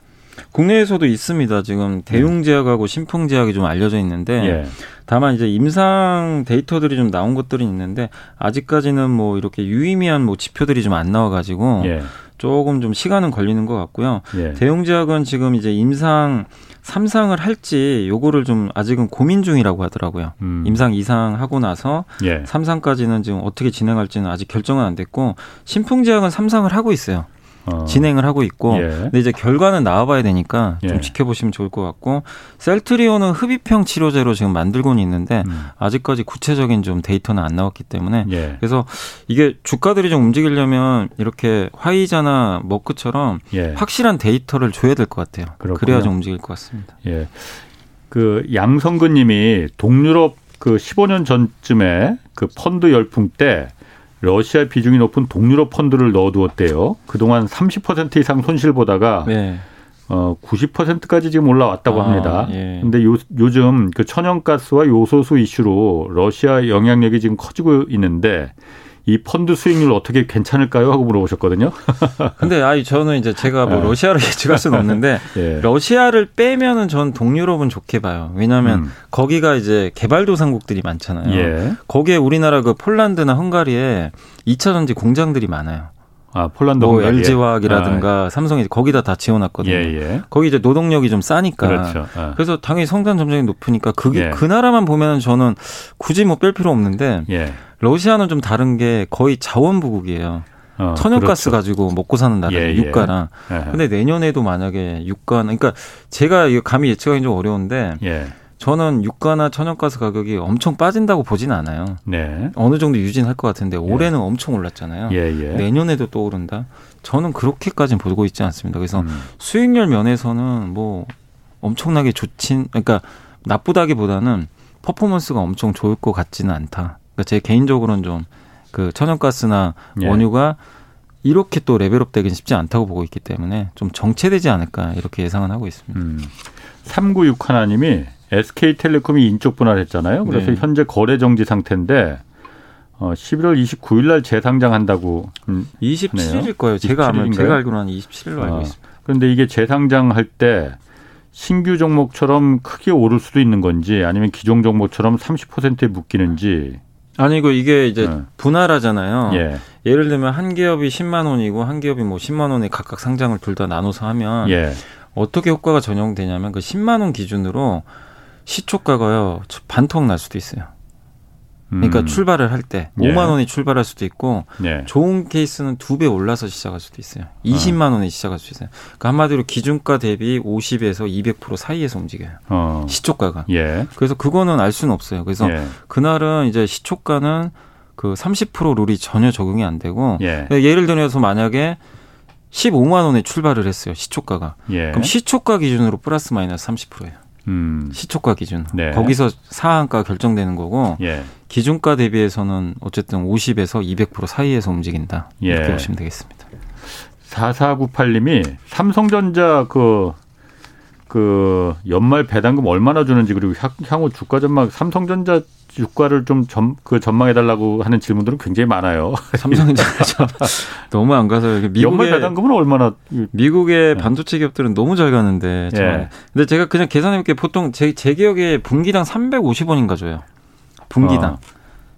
국내에서도 있습니다. 지금 대웅 제약하고 신풍 제약이 좀 알려져 있는데 예. 다만 이제 임상 데이터들이 좀 나온 것들이 있는데 아직까지는 뭐 이렇게 유의미한 뭐 지표들이 좀 안 나와 가지고 예. 조금 좀 시간은 걸리는 것 같고요. 예. 대웅 제약은 지금 이제 임상 3상을 할지 요거를 좀 아직은 고민 중이라고 하더라고요. 음. 임상 2상 하고 나서 예. 3상까지는 지금 어떻게 진행할지는 아직 결정은 안 됐고 신풍 제약은 3상을 하고 있어요. 어. 진행을 하고 있고 예. 근데 이제 결과는 나와봐야 되니까 좀 예. 지켜보시면 좋을 것 같고 셀트리온은 흡입형 치료제로 지금 만들고는 있는데 음. 아직까지 구체적인 좀 데이터는 안 나왔기 때문에 예. 그래서 이게 주가들이 좀 움직이려면 이렇게 화이자나 머크처럼 예. 확실한 데이터를 줘야 될 것 같아요. 그렇군요. 그래야 좀 움직일 것 같습니다. 예. 그 양성근님이 동유럽 그 15년 전쯤에 그 펀드 열풍 때 러시아 비중이 높은 동유럽 펀드를 넣어두었대요. 그동안 30% 이상 손실 보다가 네. 어 90%까지 지금 올라왔다고 아, 합니다. 예. 근데 요, 요즘 그 천연가스와 요소수 이슈로 러시아 영향력이 지금 커지고 있는데 이 펀드 수익률 어떻게 괜찮을까요? 하고 물어보셨거든요. *laughs* 근데 아이 저는 이제 제가 뭐 네. 러시아를 *laughs* 예측할 수는 없는데 *laughs* 예. 러시아를 빼면은 전 동유럽은 좋게 봐요. 왜냐하면 음. 거기가 이제 개발도상국들이 많잖아요. 예. 거기에 우리나라 그 폴란드나 헝가리에 2차 전지 공장들이 많아요. 아, 폴란드 뭐 LG 화학이라든가 아, 삼성이 거기다 다 지원했거든요. 예, 예. 거기 이제 노동력이 좀 싸니까. 그렇죠. 아. 그래서 당연히 성장 점정이 높으니까 그게 예. 그 나라만 보면은 저는 굳이 뭐 뺄 필요 없는데 예. 러시아는 좀 다른 게 거의 자원부국이에요. 어, 천연가스 그렇죠. 가지고 먹고 사는 나라 예, 예. 유가랑. 예. 근데 내년에도 만약에 유가 그러니까 제가 이거 감히 예측하기 좀 어려운데 예. 저는 유가나 천연가스 가격이 엄청 빠진다고 보진 않아요. 네. 어느 정도 유진할 것 같은데 예. 올해는 엄청 올랐잖아요. 예, 예. 내년에도 또 오른다. 저는 그렇게까지는 보고 있지 않습니다. 그래서 음. 수익률 면에서는 뭐 엄청나게 좋진 그러니까 나쁘다기보다는 퍼포먼스가 엄청 좋을 것 같지는 않다. 그러니까 제 개인적으로는 좀 그 천연가스나 예. 원유가 이렇게 또 레벨업 되긴 쉽지 않다고 보고 있기 때문에 좀 정체되지 않을까 이렇게 예상은 하고 있습니다. 음. 396 하나님이 SK텔레콤이 인적 분할했잖아요. 그래서 네. 현재 거래 정지 상태인데 어 11월 29일 날 재상장한다고 27일일 거예요. 제가 아마 제가 알기로는 27일로 알고 아, 있습니다. 그런데 이게 재상장할 때 신규 종목처럼 크게 오를 수도 있는 건지 아니면 기존 종목처럼 30%에 묶이는지 아니고 이게 이제 네. 분할하잖아요. 예. 예를 들면 한 기업이 10만 원이고 한 기업이 뭐 10만 원에 각각 상장을 둘 다 나눠서 하면 예. 어떻게 효과가 전용되냐면 그 10만 원 기준으로 시초가가요 반토막 날 수도 있어요. 그러니까 음. 출발을 할때 5만 예. 원이 출발할 수도 있고 예. 좋은 케이스는 두 배 올라서 시작할 수도 있어요. 20만 어. 원에 시작할 수 있어요. 그러니까 한마디로 기준가 대비 50에서 200% 사이에서 움직여요. 어. 시초가가. 예. 그래서 그거는 알 수는 없어요. 그래서 예. 그날은 이제 시초가는 그 30% 룰이 전혀 적용이 안 되고 예. 예를 들어서 만약에 15만 원에 출발을 했어요. 시초가가. 예. 그럼 시초가 기준으로 플러스 마이너스 30%예요. 음. 시초가 기준. 네. 거기서 상한가 결정되는 거고 예. 기준가 대비해서는 어쨌든 50에서 200% 사이에서 움직인다. 예. 이렇게 보시면 되겠습니다. 4498님이 삼성전자 그, 그 연말 배당금 얼마나 주는지 그리고 향후 주가 전망 삼성전자 주가를 좀 점, 그 전망해 달라고 하는 질문들은 굉장히 많아요. *laughs* 삼성전자 *laughs* 너무 안 가서 미국의 연말 배당금은 얼마나 미국의 네. 반도체 기업들은 너무 잘 가는데 예. 근데 제가 그냥 계산해 볼게 보통 제, 제 기억에 분기당 350원인가 줘요. 분기당. 어.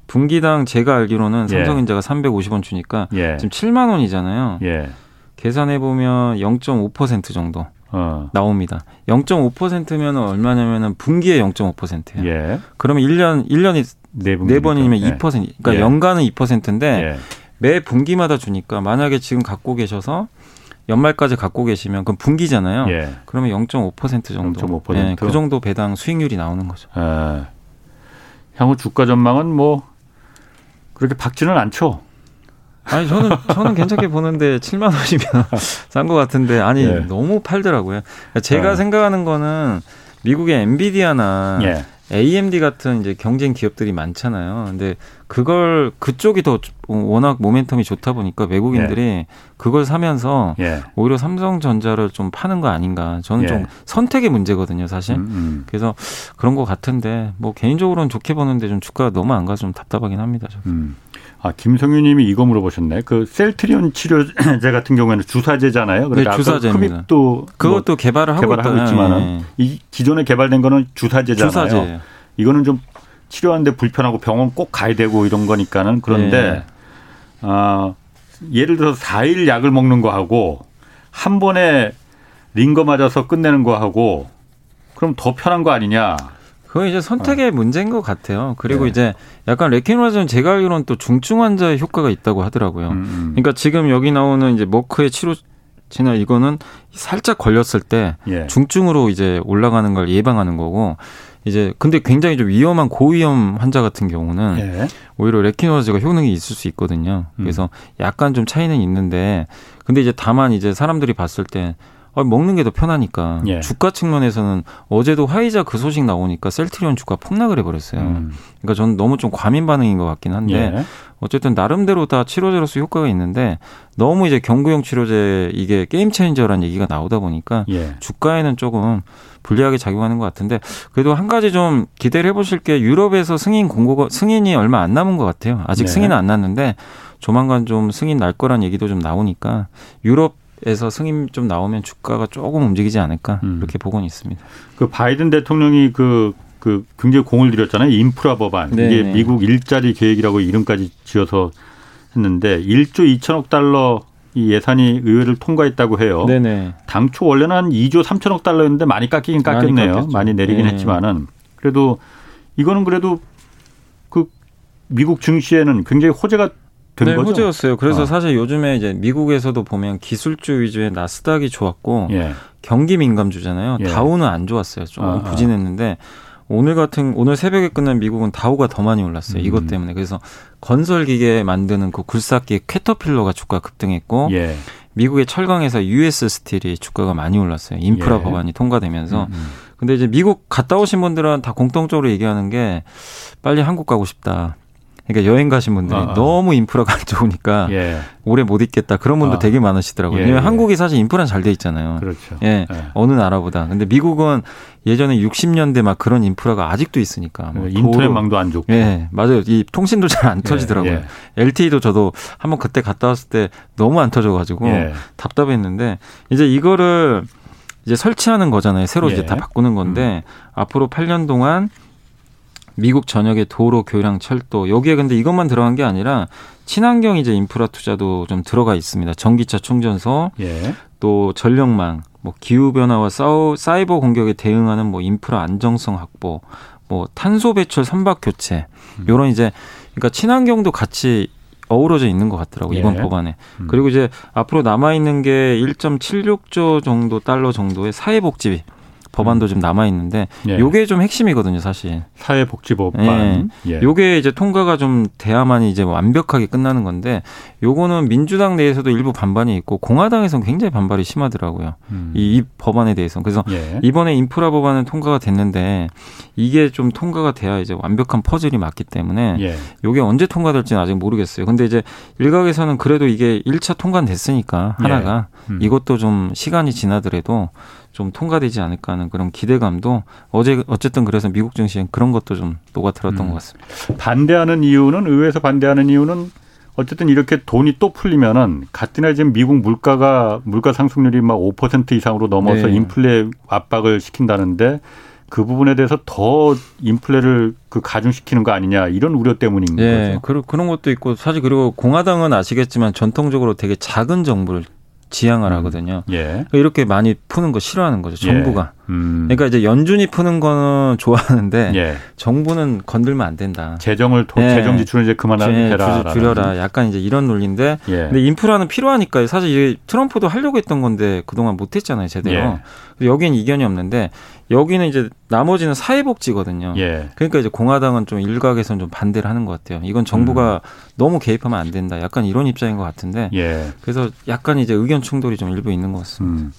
분기당 제가 알기로는 예. 삼성전자가 예. 350원 주니까 예. 지금 7만 원이잖아요. 예. 계산해 보면 0.5% 정도. 어. 나옵니다. 0.5%면 얼마냐면은 분기에 0.5%예요. 예. 그러면 1년 1년이 네, 네 번이면 예. 2%. 그러니까 예. 연간은 2%인데 예. 매 분기마다 주니까 만약에 지금 갖고 계셔서 연말까지 갖고 계시면 그럼 분기잖아요. 예. 그러면 0.5% 정도. 0.5%? 예, 그 정도 배당 수익률이 나오는 거죠. 예. 향후 주가 전망은 뭐 그렇게 밝지는 않죠. 아니 저는 저는 괜찮게 보는데 7만 원이면 *laughs* 싼 것 같은데 아니 예. 너무 팔더라고요. 제가 어. 생각하는 거는 미국의 엔비디아나 예. AMD 같은 이제 경쟁 기업들이 많잖아요. 근데 그걸 그쪽이 더 워낙 모멘텀이 좋다 보니까 외국인들이 예. 그걸 사면서 예. 오히려 삼성전자를 좀 파는 거 아닌가. 저는 예. 좀 선택의 문제거든요, 사실. 음, 음. 그래서 그런 것 같은데 뭐 개인적으로는 좋게 보는데 좀 주가가 너무 안 가서 좀 답답하긴 합니다. 음. 아, 김성윤 님이 이거 물어보셨네. 그 셀트리온 치료제 같은 경우에는 주사제잖아요. 그러니까 네, 주사제입니다. 흡입도 그것도 뭐 개발을 하고, 개발을 하고 있지만은 네. 이 기존에 개발된 거는 주사제잖아요. 주사제. 이거는 좀 치료하는데 불편하고 병원 꼭 가야 되고 이런 거니까는 그런데 네. 아, 예를 들어서 4일 약을 먹는 거 하고 한 번에 링거 맞아서 끝내는 거 하고 그럼 더 편한 거 아니냐? 그건 이제 선택의 어. 문제인 것 같아요. 그리고 네. 이제 약간 레키노라즈는 제가 알기로는 또 중증 환자의 효과가 있다고 하더라고요. 음, 음. 그러니까 지금 여기 나오는 이제 머크의 치료 진짜 이거는 살짝 걸렸을 때 예. 중증으로 이제 올라가는 걸 예방하는 거고 이제 근데 굉장히 좀 위험한 고위험 환자 같은 경우는 예. 오히려 레키노아즈가 효능이 있을 수 있거든요. 음. 그래서 약간 좀 차이는 있는데 근데 이제 다만 이제 사람들이 봤을 때 아, 먹는 게 더 편하니까 예. 주가 측면에서는 어제도 화이자 그 소식 나오니까 셀트리온 주가 폭락을 해버렸어요. 음. 그러니까 저는 너무 좀 과민 반응인 것 같긴 한데 예. 어쨌든 나름대로 다 치료제로서 효과가 있는데 너무 이제 경구용 치료제 이게 게임 체인저라는 얘기가 나오다 보니까 예. 주가에는 조금 불리하게 작용하는 것 같은데 그래도 한 가지 좀 기대를 해보실 게 유럽에서 승인 공고가 승인이 얼마 안 남은 것 같아요. 아직 네. 승인은 안 났는데 조만간 좀 승인 날 거란 얘기도 좀 나오니까 유럽 에서 승인 좀 나오면 주가가 조금 움직이지 않을까 음. 이렇게 보고는 있습니다. 그 바이든 대통령이 그, 그 굉장히 공을 들였잖아요. 인프라 법안. 네, 이게 네. 미국 일자리 계획이라고 이름까지 지어서 했는데 1조 2천억 달러 이 예산이 의회를 통과했다고 해요. 네네. 당초 원래는 한 2조 3천억 달러였는데 많이 깎이긴 많이 깎였네요. 깎였죠. 많이 내리긴 네. 했지만은 그래도 이거는 그래도 그 미국 증시에는 굉장히 호재가 된 네, 거죠. 호재였어요. 그래서 어. 사실 요즘에 이제 미국에서도 보면 기술주 위주의 나스닥이 좋았고 예. 경기 민감주잖아요. 예. 다우는 안 좋았어요. 조금 아, 아. 부진했는데 오늘 같은 오늘 새벽에 끝난 미국은 다우가 더 많이 올랐어요. 음. 이것 때문에 그래서 건설 기계 만드는 그 굴삭기 캐터필러가 주가 급등했고 예. 미국의 철강에서 US 스틸이 주가가 많이 올랐어요. 인프라 예. 법안이 통과되면서 음, 음. 근데 이제 미국 갔다 오신 분들은 다 공통적으로 얘기하는 게 빨리 한국 가고 싶다. 그러니까 여행 가신 분들이 아, 아. 너무 인프라가 안 좋으니까 *laughs* 예. 오래 못 있겠다. 그런 분도 아. 되게 많으시더라고요. 예, 왜냐면 예. 한국이 사실 인프라는 잘돼 있잖아요. 그렇죠. 예, 예. 어느 나라보다. 근데 미국은 예전에 60년대 막 그런 인프라가 아직도 있으니까. 뭐그 인터넷망도 안 좋고. 예, 맞아요. 이 통신도 잘안 예, 터지더라고요. 예. LTE도 저도 한번 그때 갔다 왔을 때 너무 안 터져 가지고 예. 답답했는데 이제 이거를 이제 설치하는 거잖아요. 새로 예. 이제 다 바꾸는 건데 앞으로 8년 동안 미국 전역의 도로, 교량, 철도 여기에 근데 이것만 들어간 게 아니라 친환경 이제 인프라 투자도 좀 들어가 있습니다. 전기차 충전소, 예. 또 전력망, 뭐 기후 변화와 사우- 사이버 공격에 대응하는 뭐 인프라 안정성 확보, 뭐 탄소 배출 선박 교체, 음. 요런 이제 그러니까 친환경도 같이 어우러져 있는 것 같더라고 요 이번 예. 법안에. 음. 그리고 이제 앞으로 남아 있는 게 1.76조 정도 달러 정도의 사회복지 법안도 좀 남아 있는데 예. 요게 좀 핵심이거든요, 사실. 사회복지법안. 예. 요게 이제 통과가 좀 돼야만이 이제 완벽하게 끝나는 건데 요거는 민주당 내에서도 일부 반반이 있고 공화당에서는 굉장히 반발이 심하더라고요. 음. 이, 이 법안에 대해서. 그래서 예. 이번에 인프라 법안은 통과가 됐는데 이게 좀 통과가 돼야 이제 완벽한 퍼즐이 맞기 때문에 예. 요게 언제 통과될지는 아직 모르겠어요. 근데 이제 일각에서는 그래도 이게 1차 통과는 됐으니까 하나가 음. 이것도 좀 시간이 지나더라도 좀 통과되지 않을까 하는 그런 기대감도 어제 어쨌든 그래서 미국 증시엔 그런 것도 좀 녹아들었던 음. 것 같습니다. 반대하는 이유는 의회에서 반대하는 이유는 어쨌든 이렇게 돈이 또 풀리면은 가뜩이나 지금 미국 물가가 물가 상승률이 막 5% 이상으로 넘어서 네. 인플레 압박을 시킨다는데 그 부분에 대해서 더 인플레를 그 가중시키는 거 아니냐 이런 우려 때문인 예, 거죠. 그런 그런 것도 있고 사실 그리고 공화당은 아시겠지만 전통적으로 되게 작은 정부를 지향을 음. 하거든요. 예. 이렇게 많이 푸는 거 싫어하는 거죠. 정부가. 예. 음. 그러니까 이제 연준이 푸는 거는 좋아하는데 *laughs* 예. 정부는 건들면 안 된다. 재정을 도, 예. 재정 지출을 이제 주- 그만해라. 주- 줄여라. 약간 이제 이런 논리인데 예. 근데 인프라는 필요하니까 사실 이게 트럼프도 하려고 했던 건데 그동안 못 했잖아요, 제대로. 예. 여기는 이견이 없는데 여기는 이제 나머지는 사회복지거든요. 예. 그러니까 이제 공화당은 좀 일각에서는 좀 반대를 하는 것 같아요. 이건 정부가 너무 개입하면 안 된다. 약간 이런 입장인 것 같은데. 예. 그래서 약간 이제 의견 충돌이 좀 일부 있는 것 같습니다. 음.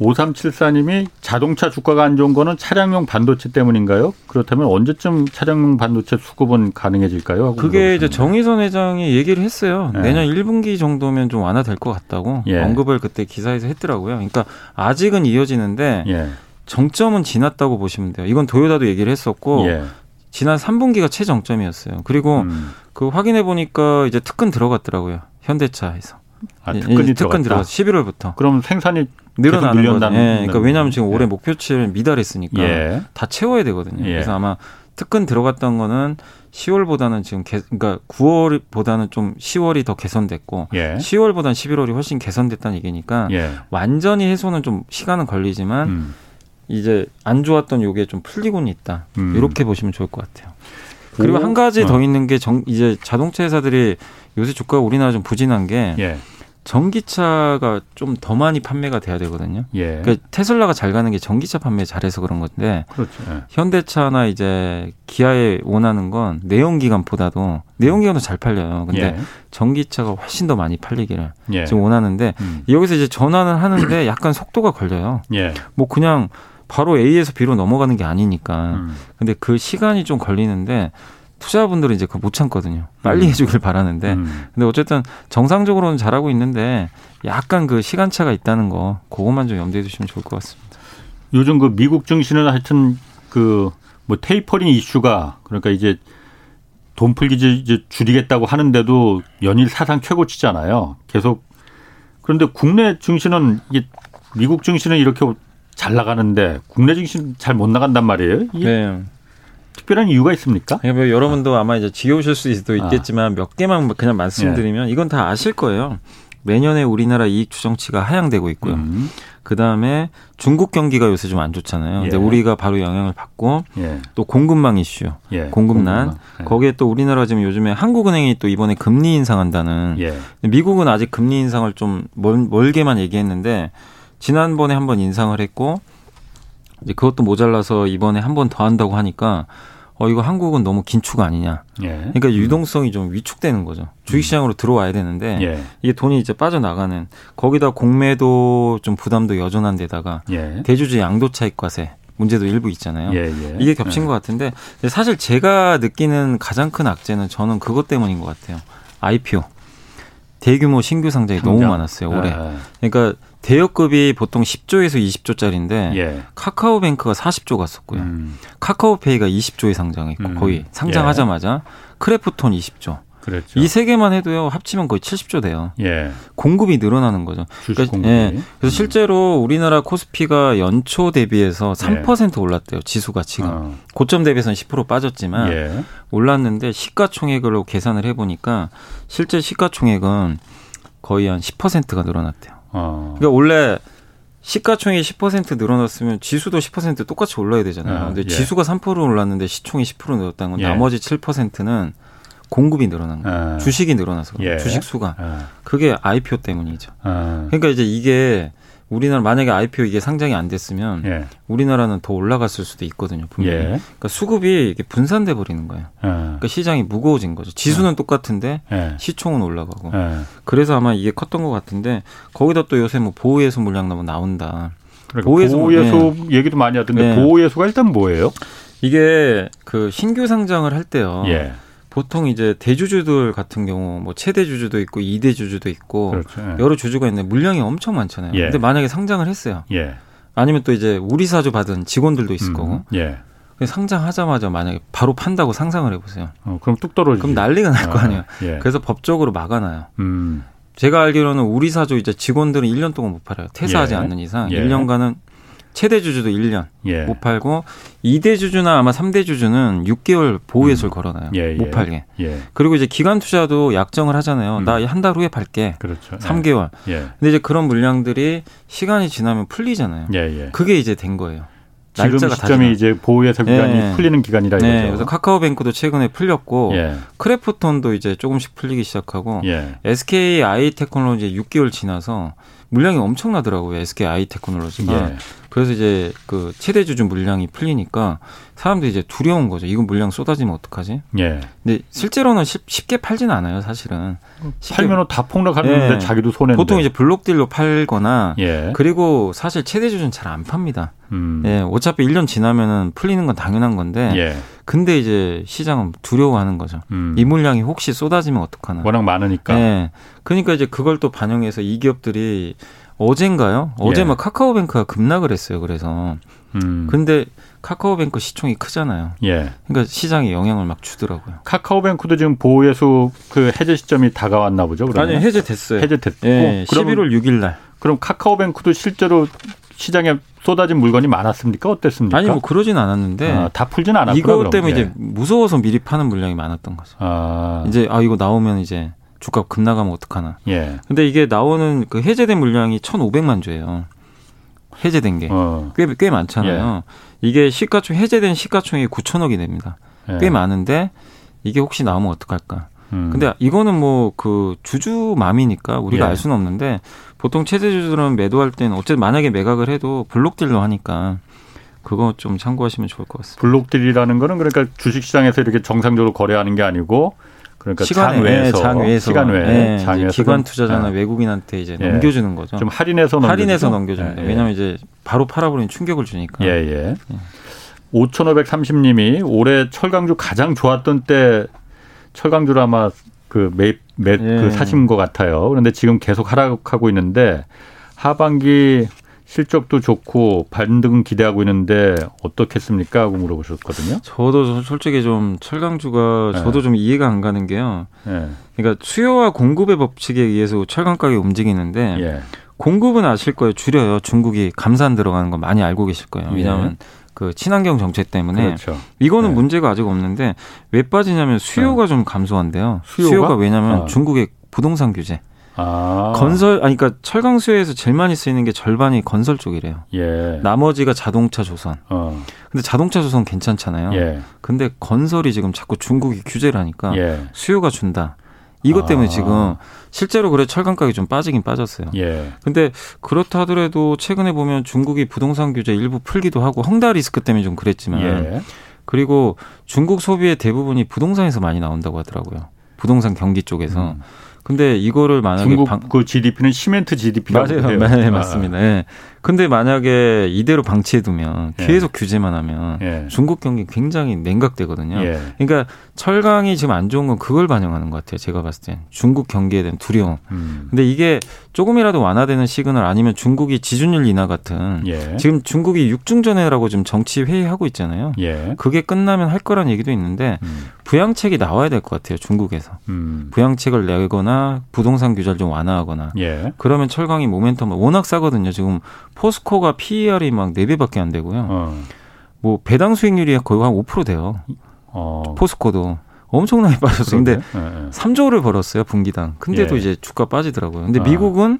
5374님이 자동차 주가가 안 좋은 거는 차량용 반도체 때문인가요? 그렇다면 언제쯤 차량용 반도체 수급은 가능해질까요? 그게 이제. 정의선 회장이 얘기를 했어요. 네. 내년 1분기 정도면 좀 완화될 것 같다고 예. 언급을 그때 기사에서 했더라고요. 그러니까 아직은 이어지는데 예. 정점은 지났다고 보시면 돼요. 이건 도요다도 얘기를 했었고 예. 지난 3분기가 최정점이었어요. 그리고 음. 그 확인해 보니까 이제 특근 들어갔더라고요. 현대차에서. 아, 예, 특근이 예, 특근 들어갔다. 들어갔어. 11월부터. 그럼 생산이 늘어나는 거죠. 예, 그러니까 왜냐하면 지금 예. 올해 목표치를 미달했으니까 예. 다 채워야 되거든요. 예. 그래서 아마 특근 들어갔던 거는 10월보다는 지금 개, 그러니까 9월보다는 좀 10월이 더 개선됐고 예. 10월보다는 11월이 훨씬 개선됐다는 얘기니까 예. 완전히 해소는 좀 시간은 걸리지만 음. 이제 안 좋았던 요게 좀 풀리고는 있다. 음. 이렇게 보시면 좋을 것 같아요. 그리고 오. 한 가지 어. 더 있는 게 정, 이제 자동차 회사들이 요새 주가가 우리나라 좀 부진한 게 예. 전기차가 좀 더 많이 판매가 돼야 되거든요. 예. 그러니까 테슬라가 잘 가는 게 전기차 판매 잘해서 그런 건데 그렇죠. 예. 현대차나 이제 기아에 원하는 건 내연기관보다도 내연기관도 잘 팔려요. 근데 예. 전기차가 훨씬 더 많이 팔리기를 예. 지금 원하는데 음. 여기서 이제 전환을 하는데 *clears throat* 약간 속도가 걸려요. 예. 뭐 그냥 바로 A에서 B로 넘어가는 게 아니니까. 음. 근데 그 시간이 좀 걸리는데 투자자분들은 이제 그거 못 참거든요. 빨리 음. 해주길 바라는데. 음. 근데 어쨌든 정상적으로는 잘하고 있는데 약간 그 시간차가 있다는 거 그것만 좀 염두에 두시면 좋을 것 같습니다. 요즘 그 미국 증시는 하여튼 그 뭐 테이퍼링 이슈가 그러니까 이제 돈 풀기 이제 줄이겠다고 하는데도 연일 사상 최고치잖아요. 계속 그런데 국내 증시는 이게 미국 증시는 이렇게 잘 나가는데 국내 증시는 잘 못 나간단 말이에요. 네. 특별한 이유가 있습니까? 예, 뭐 여러분도 아마 이제 지어오실 수도 아. 있겠지만 몇 개만 그냥 예. 말씀드리면 이건 다 아실 거예요. 매년에 우리나라 이익 추정치가 하향되고 있고요. 음. 그 다음에 중국 경기가 요새 좀 안 좋잖아요. 근데 예. 우리가 바로 영향을 받고 예. 또 공급망 이슈, 예. 공급난. 공급망. 예. 거기에 또 우리나라 지금 요즘에 한국은행이 또 이번에 금리 인상한다는. 예. 미국은 아직 금리 인상을 좀 멀, 멀게만 얘기했는데 지난번에 한번 인상을 했고 이제 그것도 모자라서 이번에 한 번 더 한다고 하니까 어 이거 한국은 너무 긴축 아니냐. 예. 그러니까 유동성이 좀 위축되는 거죠. 주식시장으로 들어와야 되는데 예. 이게 돈이 이제 빠져나가는 거기다 공매도 좀 부담도 여전한 데다가 예. 대주주 양도 차익 과세 문제도 일부 있잖아요. 예. 예. 이게 겹친 것 같은데 사실 제가 느끼는 가장 큰 악재는 저는 그것 때문인 것 같아요. IPO 대규모 신규 상장이 너무 상장. 많았어요 올해. 아, 그러니까 대어급이 보통 10조에서 20조짜리인데 예. 카카오뱅크가 40조 갔었고요. 음. 카카오페이가 20조에 상장했고 음. 거의 상장하자마자 크래프톤 20조. 그렇죠. 이 세 개만 해도요 합치면 거의 70조 돼요. 예. 공급이 늘어나는 거죠. 주식 그러니까, 공급이. 예. 그래서 실제로 우리나라 코스피가 연초 대비해서 3% 올랐대요. 지수가 지금 어. 고점 대비해서는 10% 빠졌지만 예. 올랐는데 시가총액으로 계산을 해보니까 실제 시가총액은 거의 한 10%가 늘어났대요. 어. 그러니까 원래 시가총액이 10% 늘어났으면 지수도 10% 똑같이 올라야 되잖아요. 아, 근데 예. 지수가 3% 올랐는데 시총이 10% 늘었다는 건 예. 나머지 7%는 공급이 늘어난 거예요. 아. 주식이 늘어나서. 예. 주식 수가. 아. 그게 IPO 때문이죠. 아. 그러니까 이제 이게 우리나라 만약에 IPO 이게 상장이 안 됐으면 예. 우리나라는 더 올라갔을 수도 있거든요. 분명히. 예. 그러니까 수급이 이게 분산돼 버리는 거예요. 아. 그러니까 시장이 무거워진 거죠. 지수는 똑같은데 예. 시총은 올라가고. 예. 그래서 아마 이게 컸던 것 같은데 거기다 또 요새 뭐 보호예수 물량 나면 나온다. 그러니까 보호예수- 보호예수 얘기도 많이 하던데 네. 보호예수가 일단 뭐예요? 이게 그 신규 상장을 할 때요. 예. 보통 이제 대주주들 같은 경우 뭐 최대 주주도 있고 이대 주주도 있고 그렇죠. 예. 여러 주주가 있는데 물량이 엄청 많잖아요. 예. 근데 만약에 상장을 했어요. 예. 아니면 또 이제 우리 사주 받은 직원들도 있을 음. 거고 예. 근데 상장하자마자 만약에 바로 판다고 상상을 해보세요. 어, 그럼 뚝 떨어지죠. 그럼 난리가 날거 아, 아니에요. 예. 그래서 법적으로 막아놔요. 음. 제가 알기로는 우리 사주 이제 직원들은 1년 동안 못 팔아요. 퇴사하지 예. 않는 이상 예. 1년간은 최대 주주도 1년 예. 못 팔고 2대 주주나 아마 3대 주주는 6개월 보호예수를 걸어놔요. 예, 못 예. 팔게. 예. 그리고 이제 기관 투자도 약정을 하잖아요. 음. 나 한 달 후에 팔게. 그렇죠. 3개월. 예. 근데 이제 그런 물량들이 시간이 지나면 풀리잖아요. 예. 예. 그게 이제 된 거예요. 지금 시점이 다 이제 보호예수 기간이 네. 풀리는 기간이라 네, 이거죠. 그래서 카카오뱅크도 최근에 풀렸고 예. 크래프톤도 이제 조금씩 풀리기 시작하고 예. SK 아이 테크놀로지 6개월 지나서 물량이 엄청나더라고요. SK 아이 테크놀로지가. 예. 그래서 이제 그 최대 주주 물량이 풀리니까 사람들이 이제 두려운 거죠. 이거 물량 쏟아지면 어떡하지? 예. 근데 실제로는 쉽, 쉽게 팔지는 않아요, 사실은. 팔면은 다 폭락하는데 예. 자기도 손해인데. 보통 이제 블록딜로 팔거나 예. 그리고 사실 최대 주주는 잘 안 팝니다. 음. 예, 어차피 1년 지나면은 풀리는 건 당연한 건데 예. 근데 이제 시장은 두려워하는 거죠. 음. 이 물량이 혹시 쏟아지면 어떡하나. 워낙 많으니까. 예. 그러니까 이제 그걸 또 반영해서 이 기업들이 어젠가요? 어제 예. 막 카카오뱅크가 급락을 했어요. 그래서 음. 근데 카카오뱅크 시총이 크잖아요. 예. 그러니까 시장에 영향을 막 주더라고요. 카카오뱅크도 지금 보호예수 그 해제 시점이 다가왔나 보죠. 그러면 아니 해제됐어요. 해제됐고. 예, 그럼 11월 6일 날. 그럼 카카오뱅크도 실제로 시장에 쏟아진 물건이 많았습니까? 어땠습니까? 아니 뭐 그러진 않았는데 아, 다 풀진 않았구나. 이거. 때문에 예. 이제 무서워서 미리 파는 물량이 많았던 거죠. 아. 이제 아 이거 나오면 이제 주가 급 나가면 어떡하나. 예. 근데 이게 나오는 그 해제된 물량이 1,500만 주예요. 해제된 게. 어. 꽤, 꽤 많잖아요. 이게 시가총, 해제된 시가총액이 9천억이 됩니다. 예. 꽤 많은데 이게 혹시 나오면 어떡할까. 음. 근데 이거는 뭐 그 주주맘이니까 우리가 예. 알 수는 없는데 보통 체제주들은 매도할 때는 어쨌든 만약에 매각을 해도 블록딜로 하니까 그거 좀 참고하시면 좋을 것 같습니다. 블록딜이라는 거는 그러니까 주식시장에서 이렇게 정상적으로 거래하는 게 아니고 그러니까 시간 외에서, 장 외에서 시간 외에 네, 장외에서 기관 투자자나 네. 외국인한테 이제 네. 넘겨주는 거죠. 좀 할인해서 할인해서 넘겨줍니다. 예. 왜냐하면 이제 바로 팔아버리는 충격을 주니까. 예 예. 예. 5,530님이 올해 철강주 가장 좋았던 때 철강주를 아마 그 매입 매, 예. 그 사신 것 같아요. 그런데 지금 계속 하락하고 있는데 하반기 실적도 좋고 반등 기대하고 있는데 어떻겠습니까? 하고 물어보셨거든요. 저도 솔직히 좀 철강주가 네. 저도 좀 이해가 안 가는 게요. 네. 그러니까 수요와 공급의 법칙에 의해서 철강 가격이 움직이는데 예. 공급은 아실 거예요. 줄여요. 중국이 감산 들어가는 거 많이 알고 계실 거예요. 왜냐하면 예. 그 친환경 정책 때문에 그렇죠. 이거는 네. 문제가 아직 없는데 왜 빠지냐면 수요가 네. 좀 감소한대요. 수요가, 수요가 왜냐하면 아. 중국의 부동산 규제. 아. 건설 아니 그러니까 철강 수요에서 제일 많이 쓰이는 게 절반이 건설 쪽이래요. 예. 나머지가 자동차 조선. 어. 근데 자동차 조선 괜찮잖아요. 예. 근데 건설이 지금 자꾸 중국이 규제를 하니까 예. 수요가 준다. 이것 때문에 아. 지금 실제로 그래 철강 가격이 좀 빠지긴 빠졌어요. 예. 근데 그렇다 하더라도 최근에 보면 중국이 부동산 규제 일부 풀기도 하고 헝다 리스크 때문에 좀 그랬지만 예. 그리고 중국 소비의 대부분이 부동산에서 많이 나온다고 하더라고요. 부동산 경기 쪽에서. 음. 근데 이거를 만약에 중국 방... 그 GDP는 시멘트 GDP라고 맞아요. 해요. *laughs* 네, 맞습니다. 예. 근데 만약에 이대로 방치해두면 예. 계속 규제만 하면 예. 중국 경기 굉장히 냉각되거든요. 예. 그러니까 철강이 지금 안 좋은 건 그걸 반영하는 것 같아요. 제가 봤을 땐 중국 경기에 대한 두려움. 음. 근데 이게 조금이라도 완화되는 시그널 아니면 중국이 지준율 인하 같은 예. 지금 중국이 육중전회라고 지금 정치 회의하고 있잖아요. 예. 그게 끝나면 할 거란 얘기도 있는데 음. 부양책이 나와야 될 것 같아요. 중국에서 음. 부양책을 내거나 부동산 규제를 좀 완화하거나 예. 그러면 철강이 모멘텀을 워낙 싸거든요. 지금 포스코가 PER이 막 4배밖에 안 되고요. 어. 뭐 배당 수익률이 거의 한 5% 돼요. 어. 포스코도 엄청나게 빠졌어요. 근데 네, 네. 3조를 벌었어요, 분기당. 근데도 예. 이제 주가 빠지더라고요. 근데 아. 미국은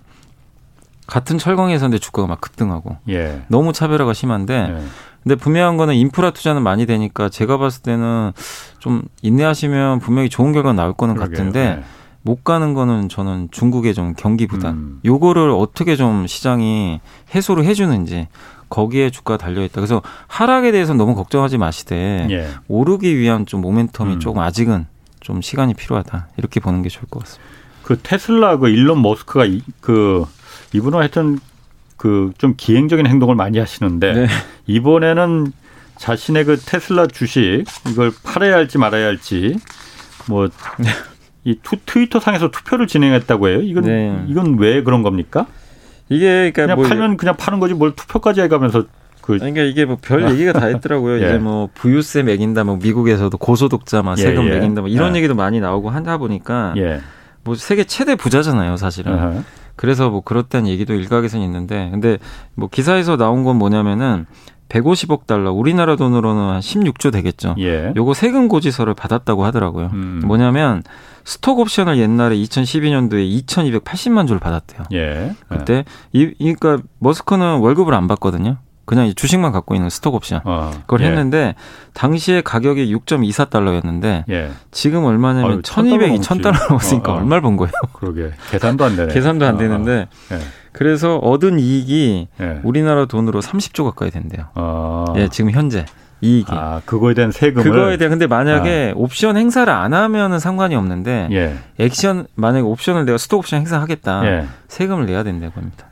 같은 철강회사인데 주가가 막 급등하고 예. 너무 차별화가 심한데 예. 근데 분명한 거는 인프라 투자는 많이 되니까 제가 봤을 때는 좀 인내하시면 분명히 좋은 결과 나올 거는 그러게요. 같은데 예. 못 가는 거는 저는 중국의 좀 경기 부담. 음. 요거를 어떻게 좀 시장이 해소를 해주는지 거기에 주가 달려 있다. 그래서 하락에 대해서 너무 걱정하지 마시되 예. 오르기 위한 좀 모멘텀이 음. 조금 아직은 좀 시간이 필요하다. 이렇게 보는 게 좋을 것 같습니다. 그 테슬라 그 일론 머스크가 이, 그 이분은 하여튼 그 좀 기행적인 행동을 많이 하시는데 네. 이번에는 자신의 그 테슬라 주식 이걸 팔아야 할지 말아야 할지 뭐 이 투, 트위터 상에서 투표를 진행했다고 해요. 이건 네. 이건 왜 그런 겁니까? 이게 그러니까 그냥 뭐 팔면 그냥 파는 거지 뭘 투표까지 해가면서 그 그러니까 이게 뭐 별 얘기가 다 *laughs* 있더라고요. 예. 이제 뭐 부유세 매긴다, 뭐 미국에서도 고소득자 막 예, 세금 예, 예. 매긴다, 뭐 이런 예. 얘기도 많이 나오고 하다 보니까 예. 뭐 세계 최대 부자잖아요, 사실은. 어허. 그래서 뭐 그렇다는 얘기도 일각에서는 있는데, 근데 뭐 기사에서 나온 건 뭐냐면은 150억 달러, 우리나라 돈으로는 한 16조 되겠죠. 예. 요거 세금 고지서를 받았다고 하더라고요. 음. 뭐냐면 스톡 옵션을 옛날에 2012년도에 2,280만 주를 받았대요. 예. 그때 이 그러니까 머스크는 월급을 안 받거든요. 그냥 주식만 갖고 있는 스톡 옵션. 어, 그걸 예. 했는데 당시에 가격이 6.24달러였는데 예. 지금 얼마냐면 1,200, 2,000달러 넘었으니까 어, 어. 얼마를 번 거예요? 그러게. 계산도 안 되네. *laughs* 계산도 안 어, 어. 되는데 예. 그래서 얻은 이익이 예. 우리나라 돈으로 30조 가까이 된대요. 어. 예, 지금 현재. 이익이. 아, 그거에 대한 세금을. 그거에 대한 근데 만약에 아. 옵션 행사를 안 하면은 상관이 없는데 예. 액션 만약에 옵션을 내가 스톡 옵션 행사하겠다. 예. 세금을 내야 된다고 합니다.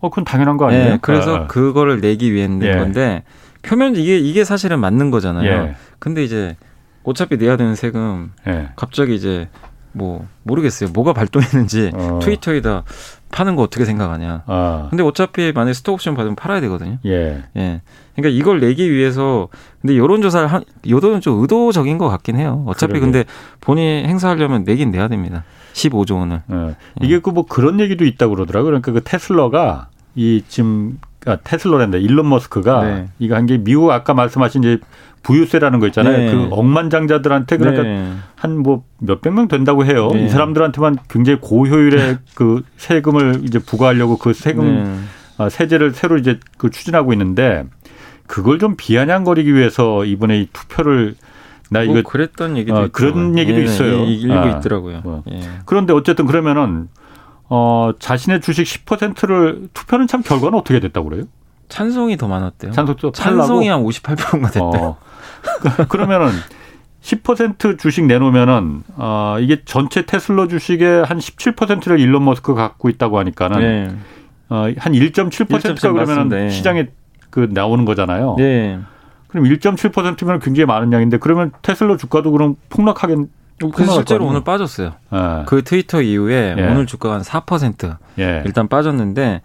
어, 그건 당연한 거 아니에요? 네, 그래서 아. 그거를 내기 위해 낸 예. 건데 표면 이게 이게 사실은 맞는 거잖아요. 예. 근데 이제 어차피 내야 되는 세금 예. 갑자기 이제 뭐 모르겠어요. 뭐가 발동했는지 어. 트위터에다 파는 거 어떻게 생각하냐. 아. 근데 어차피 만약에 스톡 옵션 받으면 팔아야 되거든요. 예. 예. 그러니까 이걸 내기 위해서 근데 여론조사를 한 요도는 좀 의도적인 것 같긴 해요. 어차피 그러게. 근데 본인이 행사하려면 내긴 내야 됩니다. 15조 원을. 예. 이게 그 뭐 그런 얘기도 있다고 그러더라고요. 그러니까 그 테슬라가 이 지금 아, 테슬라랜다 일론 머스크가 네. 이거 한 게 미국 아까 말씀하신 이제 부유세라는 거 있잖아요. 네. 그 억만장자들한테 그러니까 네. 한뭐 몇백 명 된다고 해요. 네. 이 사람들한테만 굉장히 고효율의 그 세금을 이제 부과하려고 그 세금 네. 아, 세제를 새로 이제 그 추진하고 있는데 그걸 좀 비아냥거리기 위해서 이번에 이 투표를 나뭐 이거 그랬던 얘기도 어. 그런 얘기도 예, 있어요. 예, 일부 아. 있더라고요. 뭐. 예. 그런데 어쨌든 그러면은 어 자신의 주식 10%를 투표는 참 결과는 어떻게 됐다고 그래요? 찬성이 더 많았대요. 찬성도 찬성이 한 58%가 됐대요. 어. *laughs* 그러면은 10% 주식 내놓으면은 어 이게 전체 테슬라 주식의 한 17%를 일론 머스크 가 갖고 있다고 하니까는 네. 어한 1.7%가 1.7 그러면은. 예. 시장에 그 나오는 거잖아요. 네. 그럼 1.7%면 굉장히 많은 양인데 그러면 테슬라 주가도 그럼 폭락하겠 그래서 실제로 오늘 빠졌어요. 예. 그 트위터 이후에 예. 오늘 주가가 한4% 예. 일단 빠졌는데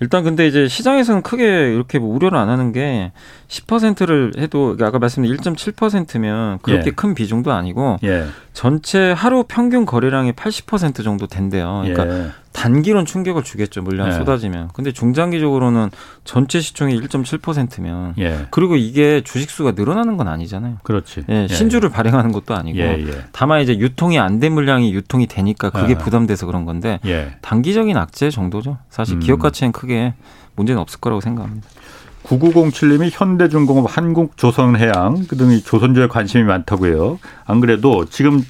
일단 근데 이제 시장에서는 크게 이렇게 뭐 우려를 안 하는 게 10%를 해도 아까 말씀드린 1.7%면 그렇게 예. 큰 비중도 아니고 예. 전체 하루 평균 거래량의 80% 정도 된대요. 그러니까 예. 단기론 충격을 주겠죠. 물량 예. 쏟아지면. 근데 중장기적으로는 전체 시총의 1.7%면 예. 그리고 이게 주식 수가 늘어나는 건 아니잖아요. 그렇지. 예, 신주를 발행하는 것도 아니고 예, 예. 다만 이제 유통이 안 된 물량이 유통이 되니까 그게 아. 부담돼서 그런 건데 예. 단기적인 악재 정도죠. 사실 음. 기업 가치엔 크게 문제는 없을 거라고 생각합니다. 9907님이 현대중공업, 한국 조선해양 그 등이 조선주에 관심이 많다고 해요. 안 그래도 지금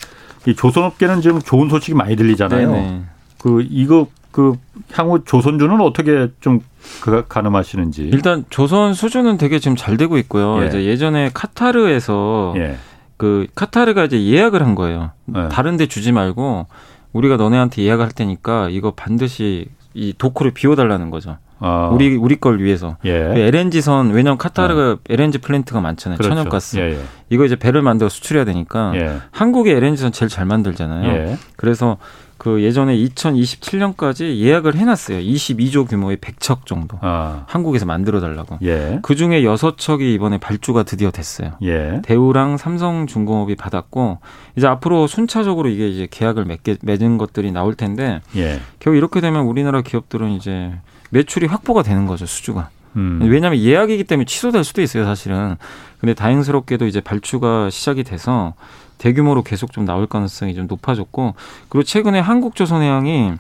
이 조선업계는 지금 좋은 소식이 많이 들리잖아요. 네네. 그 이거 그 향후 조선주는 어떻게 좀 그- 가늠하시는지. 일단 조선 수주는 되게 지금 잘 되고 있고요. 예. 이제 예전에 카타르에서 예. 그 카타르가 이제 예약을 한 거예요. 네. 다른 데 주지 말고 우리가 너네한테 예약할 테니까 이거 반드시 이 도크를 비워달라는 거죠. 아, 우리 우리 걸 위해서. 그 예. LNG선 왜냐면 카타르가 LNG 플랜트가 많잖아요. 그렇죠. 천연가스. 예, 예. 이거 이제 배를 만들어 수출해야 되니까 예. 한국의 LNG선 제일 잘 만들잖아요. 예. 그래서 그 예전에 2027년까지 예약을 해놨어요. 22조 규모의 100척 정도 아. 한국에서 만들어 달라고. 예. 그 중에 6척이 이번에 발주가 드디어 됐어요. 예. 대우랑 삼성중공업이 받았고 이제 앞으로 순차적으로 이게 이제 계약을 맺게 맺은 것들이 나올 텐데 예. 결국 이렇게 되면 우리나라 기업들은 이제 매출이 확보가 되는 거죠 수주가. 음. 왜냐하면 예약이기 때문에 취소될 수도 있어요 사실은. 근데 다행스럽게도 이제 발주가 시작이 돼서 대규모로 계속 좀 나올 가능성이 좀 높아졌고 그리고 최근에 한국조선해양이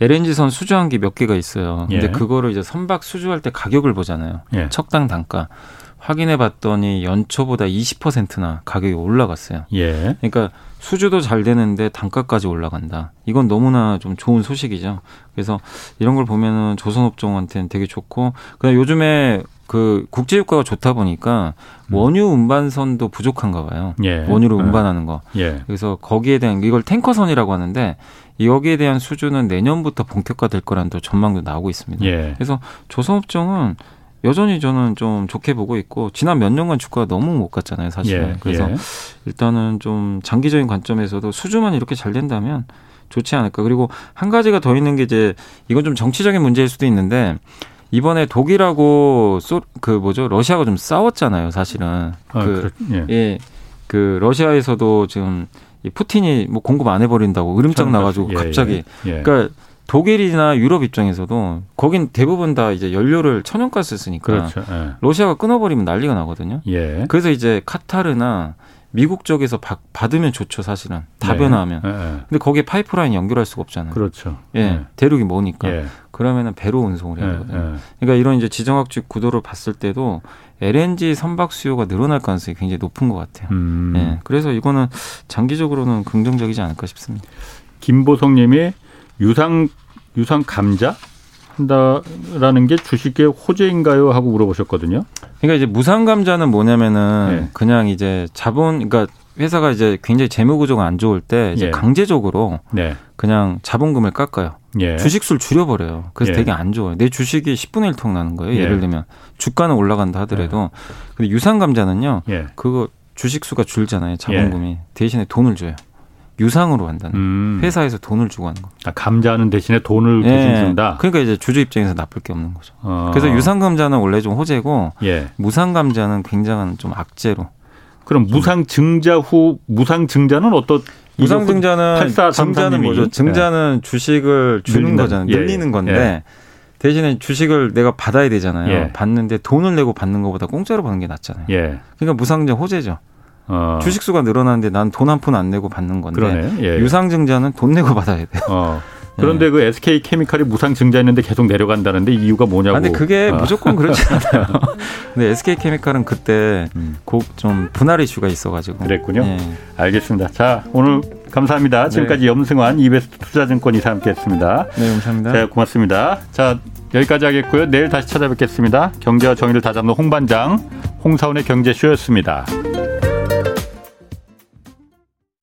LNG선 수주한 게 몇 개가 있어요. 근데 예. 그거를 이제 선박 수주할 때 가격을 보잖아요. 예. 척당 단가 확인해 봤더니 연초보다 20%나 가격이 올라갔어요. 예. 그러니까 수주도 잘 되는데 단가까지 올라간다. 이건 너무나 좀 좋은 소식이죠. 그래서 이런 걸 보면은 조선업종한테는 되게 좋고 그다음 요즘에 그 국제유가가 좋다 보니까 원유 운반선도 부족한가 봐요. 예. 원유를 예. 운반하는 거. 예. 그래서 거기에 대한 이걸 탱커선이라고 하는데 여기에 대한 수주는 내년부터 본격화될 거라는 또 전망도 나오고 있습니다. 예. 그래서 조선업종은 여전히 저는 좀 좋게 보고 있고 지난 몇 년간 주가가 너무 못 갔잖아요, 사실은. 예. 그래서 예. 일단은 좀 장기적인 관점에서도 수주만 이렇게 잘 된다면 좋지 않을까. 그리고 한 가지가 더 있는 게 이제 이건 좀 정치적인 문제일 수도 있는데 이번에 독일하고 소, 그 뭐죠 러시아가 좀 싸웠잖아요, 사실은. 아, 그 그렇- 예. 예, 그 러시아에서도 지금 이 푸틴이 뭐 공급 안 해버린다고 으름장 나가지고 예, 갑자기. 예. 예. 그러니까 독일이나 유럽 입장에서도 거긴 대부분 다 이제 연료를 천연가스 쓰니까 그렇죠. 예. 러시아가 끊어버리면 난리가 나거든요. 예. 그래서 이제 카타르나 미국 쪽에서 받, 받으면 좋죠, 사실은. 다 네. 변화하면. 예, 예. 근데 거기에 파이프라인 연결할 수가 없잖아요. 그렇죠. 예, 대륙이 머니까. 예. 그러면은 배로 운송을 해야 예. 되거든요. 예. 그러니까 이런 이제 지정학적 구도를 봤을 때도 LNG 선박 수요가 늘어날 가능성이 굉장히 높은 것 같아요. 음. 예, 그래서 이거는 장기적으로는 긍정적이지 않을까 싶습니다. 김보성님이 유상 유상 감자 한다라는 게 주식의 호재인가요? 하고 물어보셨거든요. 그러니까 이제 무상 감자는 뭐냐면은 네. 그냥 이제 자본, 그러니까 회사가 이제 굉장히 재무 구조가 안 좋을 때 이제 예. 강제적으로 네. 그냥 자본금을 깎아요. 예. 주식수를 줄여버려요. 그래서 예. 되게 안 좋아요. 내 주식이 10분의 1통 나는 거예요. 예. 예를 들면 주가는 올라간다 하더라도 근데 유상 감자는요. 예. 그거 주식수가 줄잖아요. 자본금이 대신에 돈을 줘요. 유상으로 한다는. 음. 회사에서 돈을 주고 하는 거. 아, 감자는 대신에 돈을 대신 준다. 그러니까 이제 주주 입장에서 나쁠 게 없는 거죠. 어. 그래서 유상 감자는 원래 좀 호재고 예. 무상 감자는 굉장한 좀 악재로. 그럼 무상 증자 후 무상 증자는 어떤 무상 증자는 8433 증자는 님이. 뭐죠? 증자는 주식을 주는 늘린다. 거잖아요. 예, 늘리는 예. 건데 예. 대신에 주식을 내가 받아야 되잖아요. 예. 받는데 돈을 내고 받는 것보다 공짜로 받는 게 낫잖아요. 예. 그러니까 무상증 호재죠. 어. 주식 수가 늘어나는데 난 돈 한 푼 안 내고 받는 건데 그러네. 예. 유상증자는 돈 내고 받아야 돼요. 어. 그런데 네. 그 SK 케미칼이 무상 증자했는데 계속 내려간다는데 이유가 뭐냐고. 아, 근데 그게 아. 무조건 그렇지 *laughs* 않아요. 근데 SK 케미칼은 그때 음. 곡좀 분할 이슈가 있어가지고. 그랬군요. 예. 알겠습니다. 자 오늘 감사합니다. 네. 지금까지 염승환 이베스트 투자증권 이사 함께했습니다. 네 감사합니다. 자 고맙습니다. 자 여기까지 하겠고요. 내일 다시 찾아뵙겠습니다. 경제와 정의를 다잡는 홍반장 홍사원의 경제쇼였습니다.